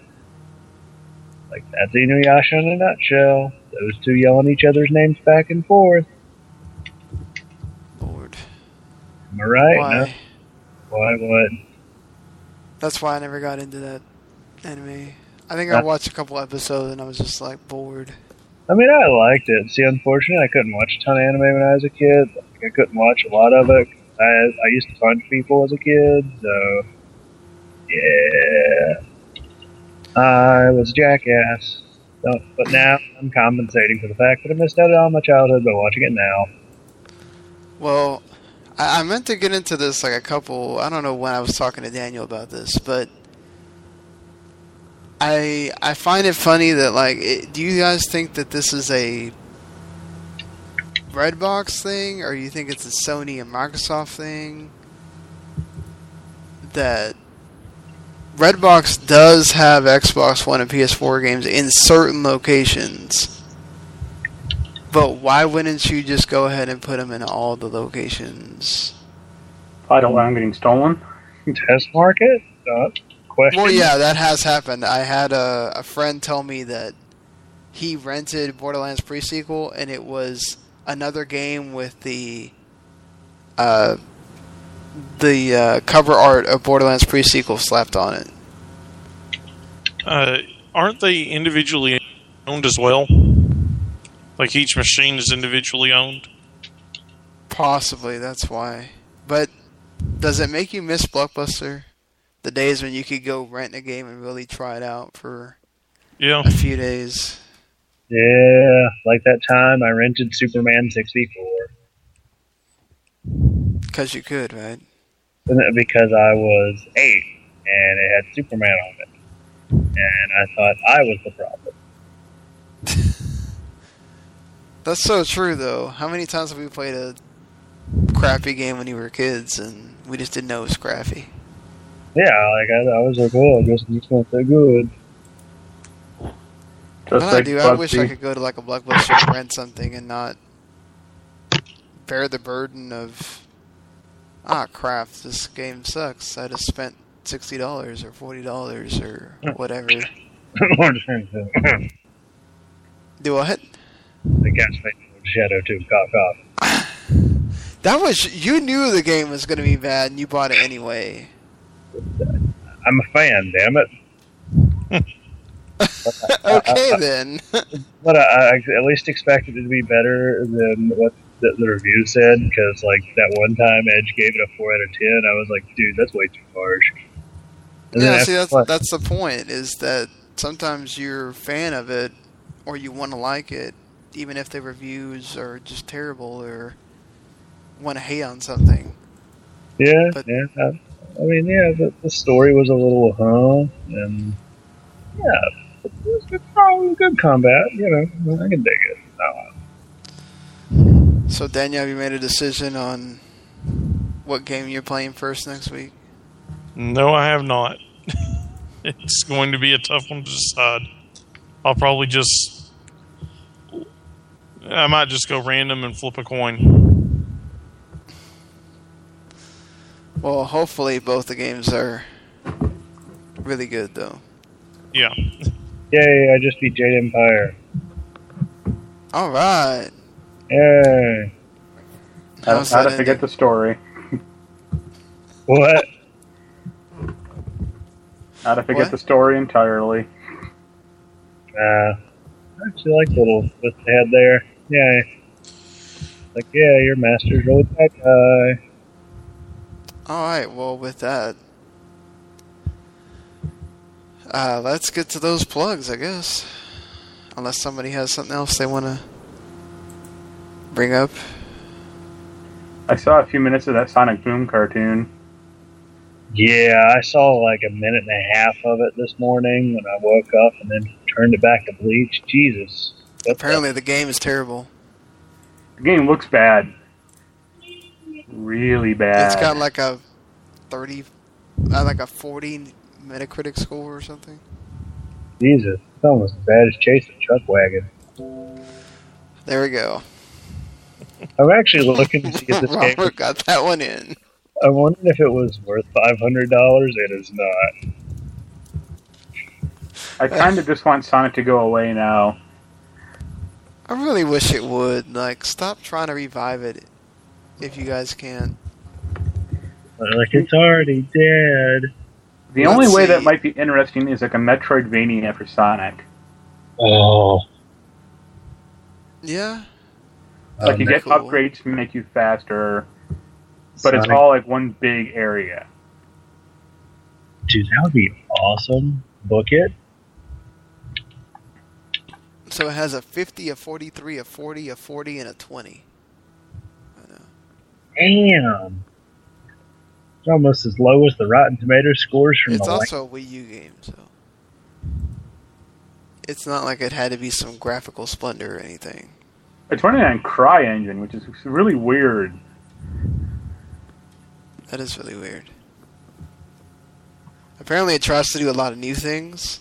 Like that's Inuyasha in a nutshell. Those two yelling each other's names back and forth. Lord. Am I right? Why? No? Why? What? That's why I never got into that anime. I think I watched a couple episodes and I was just like bored. I mean, I liked it. See, unfortunately, I couldn't watch a ton of anime when I was a kid. Like, I couldn't watch a lot of it. I I used to punch people as a kid, so yeah, I was a jackass. So, but now I'm compensating for the fact that I missed out on my childhood by watching it now. Well, I, I meant to get into this like a couple. I don't know when I was talking to Daniel about this, but I I find it funny that like, it, do you guys think that this is a Redbox thing, or do you think it's a Sony and Microsoft thing? That Redbox does have Xbox One and PS4 games in certain locations. But why wouldn't you just go ahead and put them in all the locations? I don't want I'm getting stolen. [LAUGHS] Test market? Question. Well, yeah, that has happened. I had a, a friend tell me that he rented Borderlands pre-sequel, and it was another game with the uh, the uh, cover art of Borderlands pre-sequel slapped on it. Uh, aren't they individually owned as well? Like each machine is individually owned. Possibly that's why. But does it make you miss Blockbuster? The days when you could go rent a game and really try it out for Yeah. a few days. Yeah, like that time I rented Superman 64. Because you could, right? Because I was eight and it had Superman on it, and I thought I was the problem. [LAUGHS] That's so true, though. How many times have we played a crappy game when we were kids and we just didn't know it was crappy? Yeah, like I, I was like, oh, I guess it's not that good. Just Well, I like do. I wish I could go to like a blockbuster and rent something and not bear the burden of ah crap. This game sucks. I just spent sixty dollars or forty dollars or whatever. [LAUGHS] the Do what? The gas station with Shadow 2, cough, cough. [SIGHS] That was you knew the game was going to be bad and you bought it anyway. I'm a fan, damn it. [LAUGHS] okay then. [LAUGHS] But I, I at least expected it to be better than what the, the review said, because like that one time Edge gave it a four out of ten, I was like, dude, that's way too harsh. And yeah, see that's that's the point is that sometimes you're a fan of it or you want to like it even if the reviews are just terrible or want to hate on something. yeah, but- yeah. I, I mean, yeah, the, the story was a little huh, and yeah, it was good, oh, good combat. You know, I can dig it. No, So Daniel, have you made a decision on what game you're playing first next week? No, I have not. [LAUGHS] it's going to be a tough one to decide. I'll probably just. I might just go random and flip a coin. Well, hopefully both the games are really good though. Yeah. [LAUGHS] yay! I just beat Jade Empire. All right. Yay! How, How's how that to forget ending? the story. [LAUGHS] What? How to forget What? the story entirely. Uh, I actually like the little twist they had there. Yeah. Like, yeah, your master's really bad guy. All right. Well, with that, uh, let's get to those plugs, I guess. Unless somebody has something else they want to bring up. I saw a few minutes of that Sonic Boom cartoon. Yeah, I saw like a minute and a half of it this morning when I woke up and then turned it back to Bleach. Jesus. What the- Apparently, the game is terrible. The game looks bad. Really bad. It's got like a thirty, uh, like a forty Metacritic score or something. Jesus. It's almost as bad as chasing a Chuck Wagon. There we go. I'm actually looking to see if this [LAUGHS] game. Robert got that one in. I'm wondering if it was worth $500. It is not. I kind of just want Sonic to go away now. I really wish it would. Like, stop trying to revive it if you guys can. Like, it's already dead. The Let's only way see. that might be interesting is like a Metroidvania for Sonic. Oh. Yeah. Like you oh, get cool. upgrades to make you faster, but it's all like one big area. Dude, that would be awesome. Book it. So it has a 50, a 43, a 40, a 40, and a 20. I. Damn. It's almost as low as the Rotten Tomatoes scores from It's the also a Wii U game, so. It's not like it had to be some graphical splendor or anything. It's running on CryEngine, which is really weird. That is really weird. Apparently, it tries to do a lot of new things.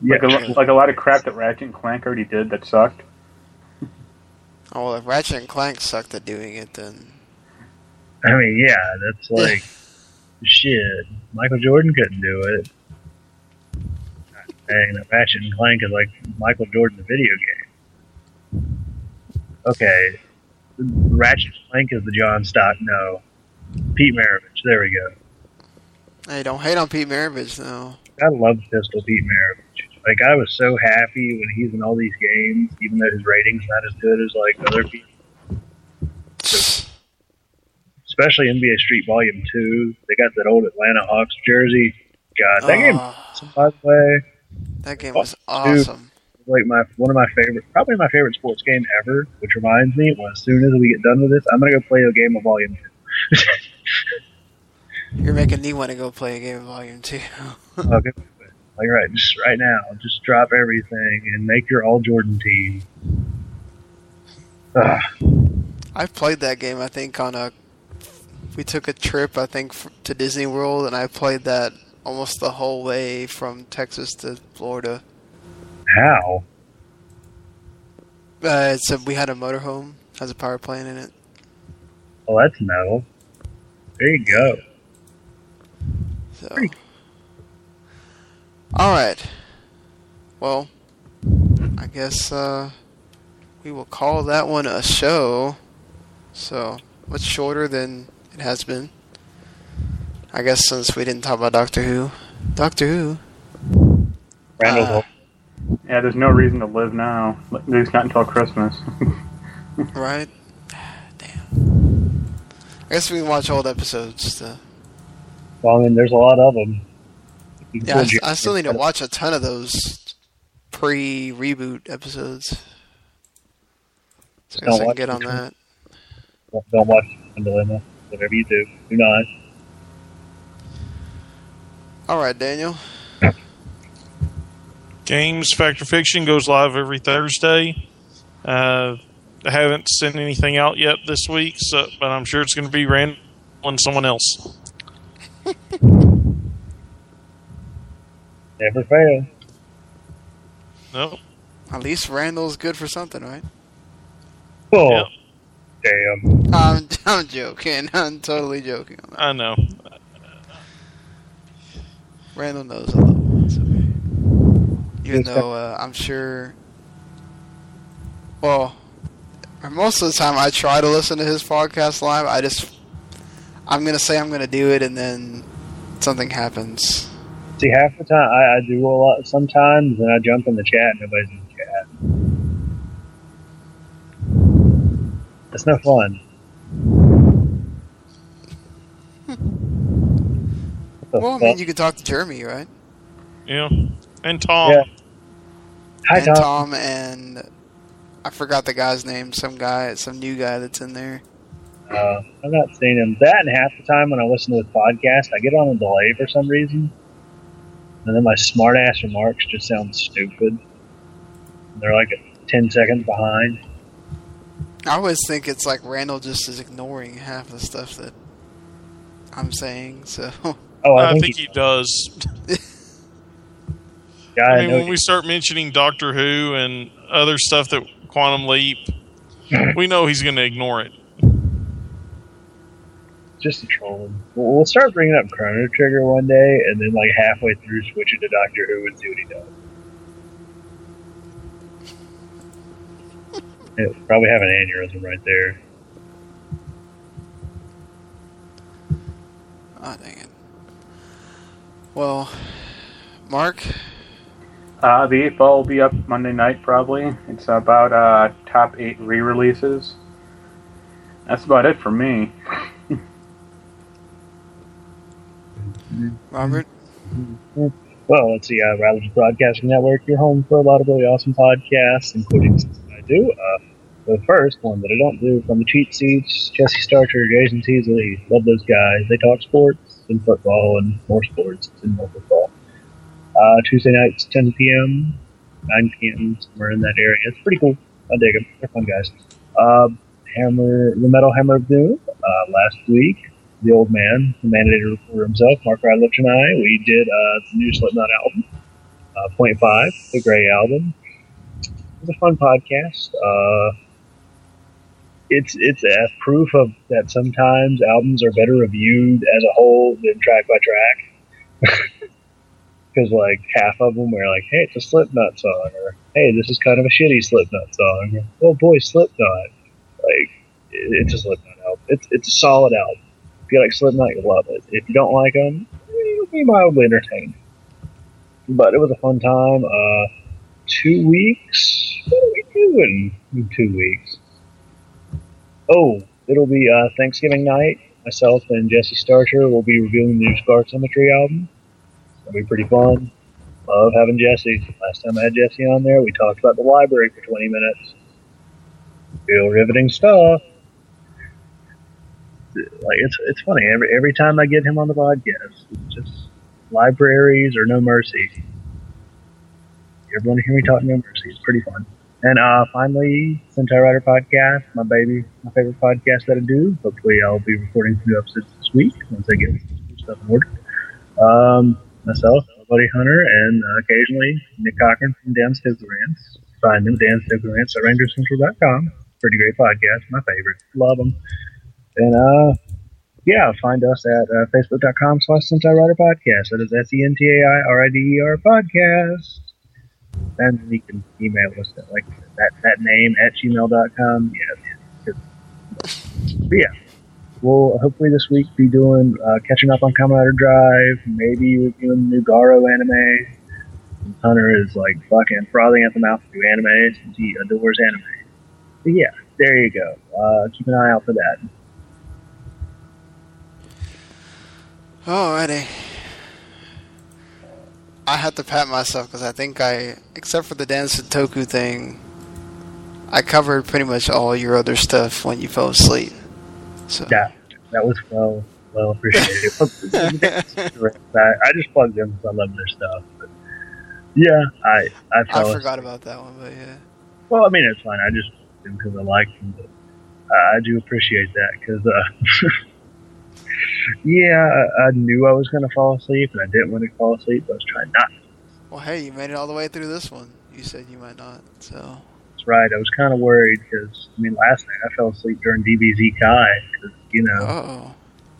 Yeah, Like a, like a lot of crap that Ratchet and Clank already did that sucked. Oh, well, if Ratchet and Clank sucked at doing it, then. I mean, yeah, that's [LAUGHS] like shit. Michael Jordan couldn't do it. That Ratchet and Clank is like Michael Jordan, the video game. Okay, Ratchet and Clank is the John Stock. No, Pete Maravich. There we go. Hey, don't hate on Pete Maravich, though. I love Pistol Pete Maravich. Like I was so happy when he's in all these games, even though his ratings not as good as like other people. Especially NBA Street Volume Two. They got that old Atlanta Hawks jersey. God, that game. Oh, By the way, that game was awesome. like my one of my favorite, probably my favorite sports game ever. Which reminds me, well, as soon as we get done with this, I'm gonna go play a game of Volume Two. [LAUGHS] You're making me want to go play a game of Volume 2. [LAUGHS] Okay. Like right, just right now, just drop everything and make your all Jordan team. Ugh. I've played that game, I think, on a. We took a trip, I think, to Disney World, and I played that almost the whole way from Texas to Florida. How? Uh, so we had a motorhome, has a power plant in it. Well, that's metal. There you go. So. Alright. Well, I guess uh, we will call that one a show. So, much shorter than it has been. I guess since we didn't talk about Doctor Who. Doctor Who? Randall's Uh, Yeah, there's no reason to live now. At least not until Christmas. [LAUGHS] Right? Damn. I guess we can watch old episodes. To, well, I mean, there's a lot of them. Yeah, I, I still need to watch a ton of those pre reboot episodes. So I guess Don't I can watch get on the- that. Don't watch Dilemma. Whatever you do, do not. Alright, Daniel. Games Factor Fiction goes live every Thursday. Uh, I haven't sent anything out yet this week, so but I'm sure it's going to be random on someone else. [LAUGHS] Never fail. No, At least Randall's good for something, right? Oh, Yep. damn. I'm, [LAUGHS] I'm joking. I'm totally joking on that. I know. Randall knows I love him. It's okay. Even though uh, I'm sure. Well, most of the time I try to listen to his podcast live. I just. I'm going to say I'm going to do it and then something happens. See, half the time I, I do a lot sometimes, and I jump in the chat, and nobody's in the chat. It's no fun. What the Well, I mean, you can talk to Jeremy, right? Yeah, and Tom. Yeah. Hi, and Tom. Tom and. I forgot the guy's name. Some guy, some new guy that's in there. Uh, I'm not seeing him. That and half the time when I listen to his podcast, I get on a delay for some reason. And then my smart ass remarks just sound stupid. They're like 10 seconds behind. I always think it's like Randall just is ignoring half the stuff that I'm saying. So Oh, I, I think, think he, he does. [LAUGHS] guy, I I mean, when we start mentioning Doctor Who and other stuff that Quantum Leap, we know he's going to ignore it. Just a troll. We'll, we'll start bringing up Chrono Trigger one day, and then like halfway through, switch it to Doctor Who and see what he does. [LAUGHS] He'll probably have an aneurysm right there. Oh, dang it. Well, Mark, Uh, the eighth ball will be up Monday night, probably. It's about uh, top eight re-releases. That's about it for me. [LAUGHS] Robert, Well, let's see. Uh, Rattlers Broadcasting Network, your home for a lot of really awesome podcasts, including I do. Uh, the first one that I don't do from the cheat seats, Jesse Starcher, Jason Teasley. Love those guys. They talk sports and football and more sports and more football. Uh, Tuesday nights, 10 p.m., 9 p.m., somewhere in that area. It's pretty cool. I dig them. They're fun guys. Uh, Hammer, the Metal Hammer of Doom. Uh, last week, the old man, the mandated reporter himself, Mark Radlich and I, we did uh, the new Slipknot album, uh, Point Five, the Gray album. It was a fun podcast. Uh, it's it's a proof of that sometimes albums are better reviewed as a whole than track by track. [LAUGHS] Because like half of them were like, "Hey, it's a Slipknot song," or "Hey, this is kind of a shitty Slipknot song," or "Oh boy, Slipknot." Like it- it's a Slipknot album. It's it's a solid album. You like Slipknot, you'll love it. If you don't like them, you'll be mildly entertained. But it was a fun time. Uh, two weeks. What are we doing in two weeks? Oh, it'll be uh, Thanksgiving night. Myself and Jesse Starcher will be reviewing the new Scar Symmetry album. It'll be pretty fun. Love having Jesse. Last time I had Jesse on there, we talked about the library for 20 minutes. Real riveting stuff. Like it's it's funny every every time I get him on the podcast, it's just libraries or no mercy. You ever hear me talk no mercy? It's pretty fun. And uh, finally, Sentai Rider Podcast, my baby, my favorite podcast that I do. Hopefully, I'll be recording some new episodes this week once I get stuff in order. Um, myself, my buddy Hunter, and uh, occasionally Nick Cochran from Dan Stickler Rants. Find him, Dan Stickler Rants at rangercentral.com. Pretty great podcast, my favorite. Love them. And uh, yeah, find us at uh, facebook.com slash Sentai Rider Podcast. That is S E N T A I R I D E R podcast. And you can email us at like that, that name at gmail.com. Yeah. But yeah. We'll hopefully this week be doing uh, catching up on Kamen Rider Drive, maybe reviewing the new Garo anime. Hunter is like fucking frothing at the mouth to do anime since he adores anime. But yeah, there you go. Uh, keep an eye out for that. Alrighty. I had to pat myself because I think I, except for the Dance Toku thing, I covered pretty much all your other stuff when you fell asleep. So Yeah, that was well well appreciated. I, [LAUGHS] I just plugged in because I love their stuff. But yeah, I I, I fell forgot about that one, but yeah. Well, I mean, it's fine. I just because I like them, but I do appreciate that because, uh, [LAUGHS] yeah, I, I knew I was going to fall asleep and I didn't want to fall asleep. But I was trying not. to. Well, hey, you made it all the way through this one. You said you might not, so That's right. I was kind of worried because I mean, last night I fell asleep during DBZ Kai because you know, oh,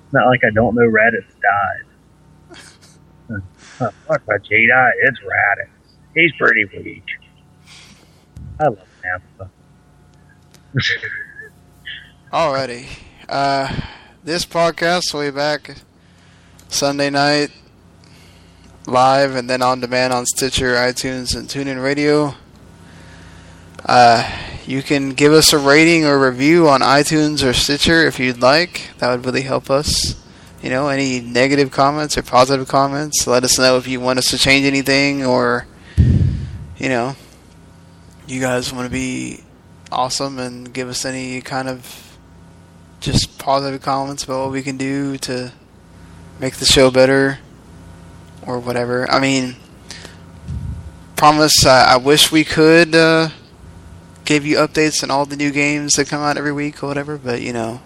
it's not like I don't know Raditz died. Huh, Fuck my Jedi, it's Raditz. He's pretty weak. I love Nappa. [LAUGHS] alrighty. Uh, this podcast will be back Sunday night, live and then on demand on Stitcher, iTunes, and TuneIn Radio. Uh, you can give us a rating or review on iTunes or Stitcher if you'd like. That would really help us. You know, any negative comments or positive comments, let us know if you want us to change anything or, you know, you guys want to be awesome and give us any kind of just positive comments about what we can do to make the show better or whatever. I mean, promise, I, I wish we could uh, give you updates on all the new games that come out every week or whatever, but you know,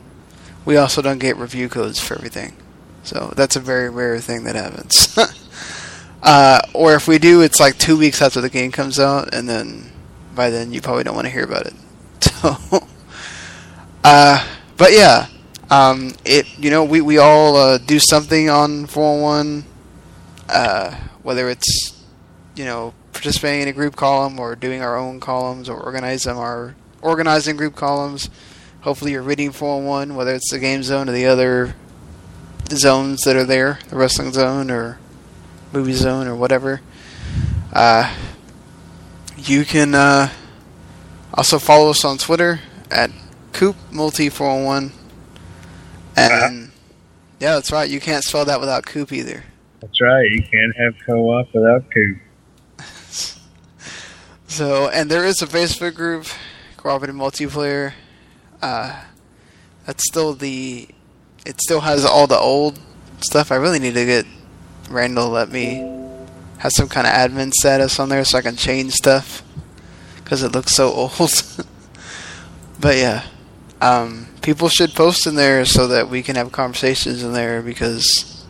we also don't get review codes for everything. So that's a very rare thing that happens. [LAUGHS] uh, or if we do, it's like two weeks after the game comes out, and then by then you probably don't want to hear about it. [LAUGHS] So, uh, but yeah, um, it you know we we all uh, do something on 401, uh, whether it's you know participating in a group column or doing our own columns or organizing our organizing group columns. Hopefully, you're reading 401, whether it's the game zone or the other zones that are there, the wrestling zone or movie zone or whatever. Uh, you can uh, also follow us on Twitter at Coop Multi 401. And yeah, that's right. You can't spell that without Coop either. That's right. You can't have co-op without Coop. [LAUGHS] So, and there is a Facebook group, Cooperative Multiplayer. Uh, that's still the. It still has all the old stuff. I really need to get Randall to let me have some kind of admin status on there so I can change stuff because it looks so [LAUGHS] old. but yeah, um, people should post in there so that we can have conversations in there because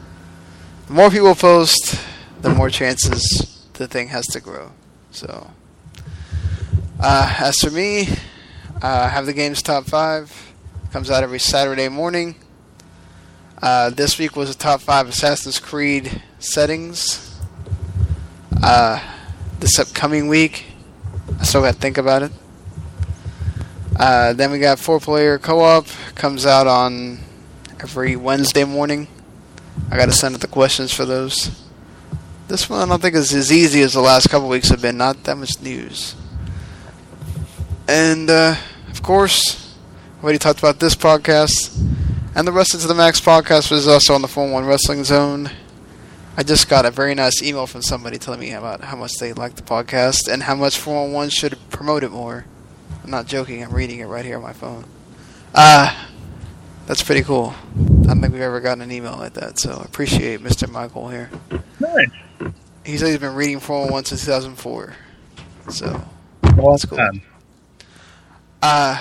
the more people post, the more chances the thing has to grow. So. Uh, as for me, uh, I have the game's top five. Comes out every Saturday morning. Uh, this week was the top five Assassin's Creed settings. Uh, this upcoming week, I still got to think about it. Uh, then we got four player co op. Comes out on every Wednesday morning. I got to send out the questions for those. This one I don't think is as easy as the last couple weeks have been. Not that much news. And, uh, of course, already talked about this podcast. And the Wrestling to the Max podcast was also on the Form 1 Wrestling Zone. I just got a very nice email from somebody telling me about how much they like the podcast and how much Form 1 should promote it more. I'm not joking, I'm reading it right here on my phone. Uh, That's pretty cool. I don't think we've ever gotten an email like that, so I appreciate Mr. Michael here. Nice. He said he's been reading 401 since 2004. So, Well That's cool. done. uh,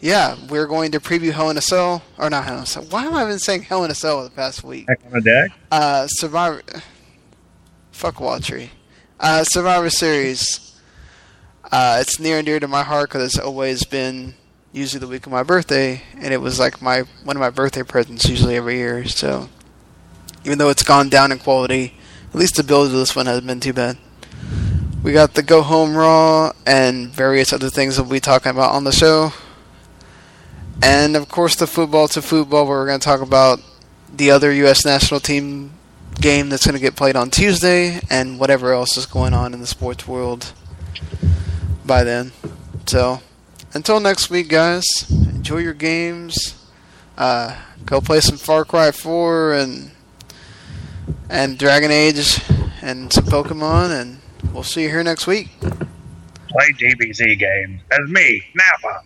yeah, we're going to preview Hell in a Cell. Or not Hell in a Cell. Why am I been saying Hell in a Cell the past week? Heck on a deck. Uh, Survivor. Fuck Watchery. Uh, Survivor Series. Uh, it's near and dear to my heart because it's always been usually the week of my birthday, and it was like my one of my birthday presents usually every year. So, even though it's gone down in quality, at least the build of this one hasn't been too bad. We got the Go Home Raw and various other things that we'll be talking about on the show. And of course, the football to football, where we're going to talk about the other U.S. national team game that's going to get played on Tuesday and whatever else is going on in the sports world by then. So, until next week, guys, enjoy your games. Uh, go play some Far Cry 4 and and Dragon Age and some Pokemon, and we'll see you here next week. Play DBZ games. As me, Nappa.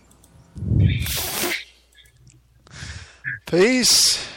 Peace.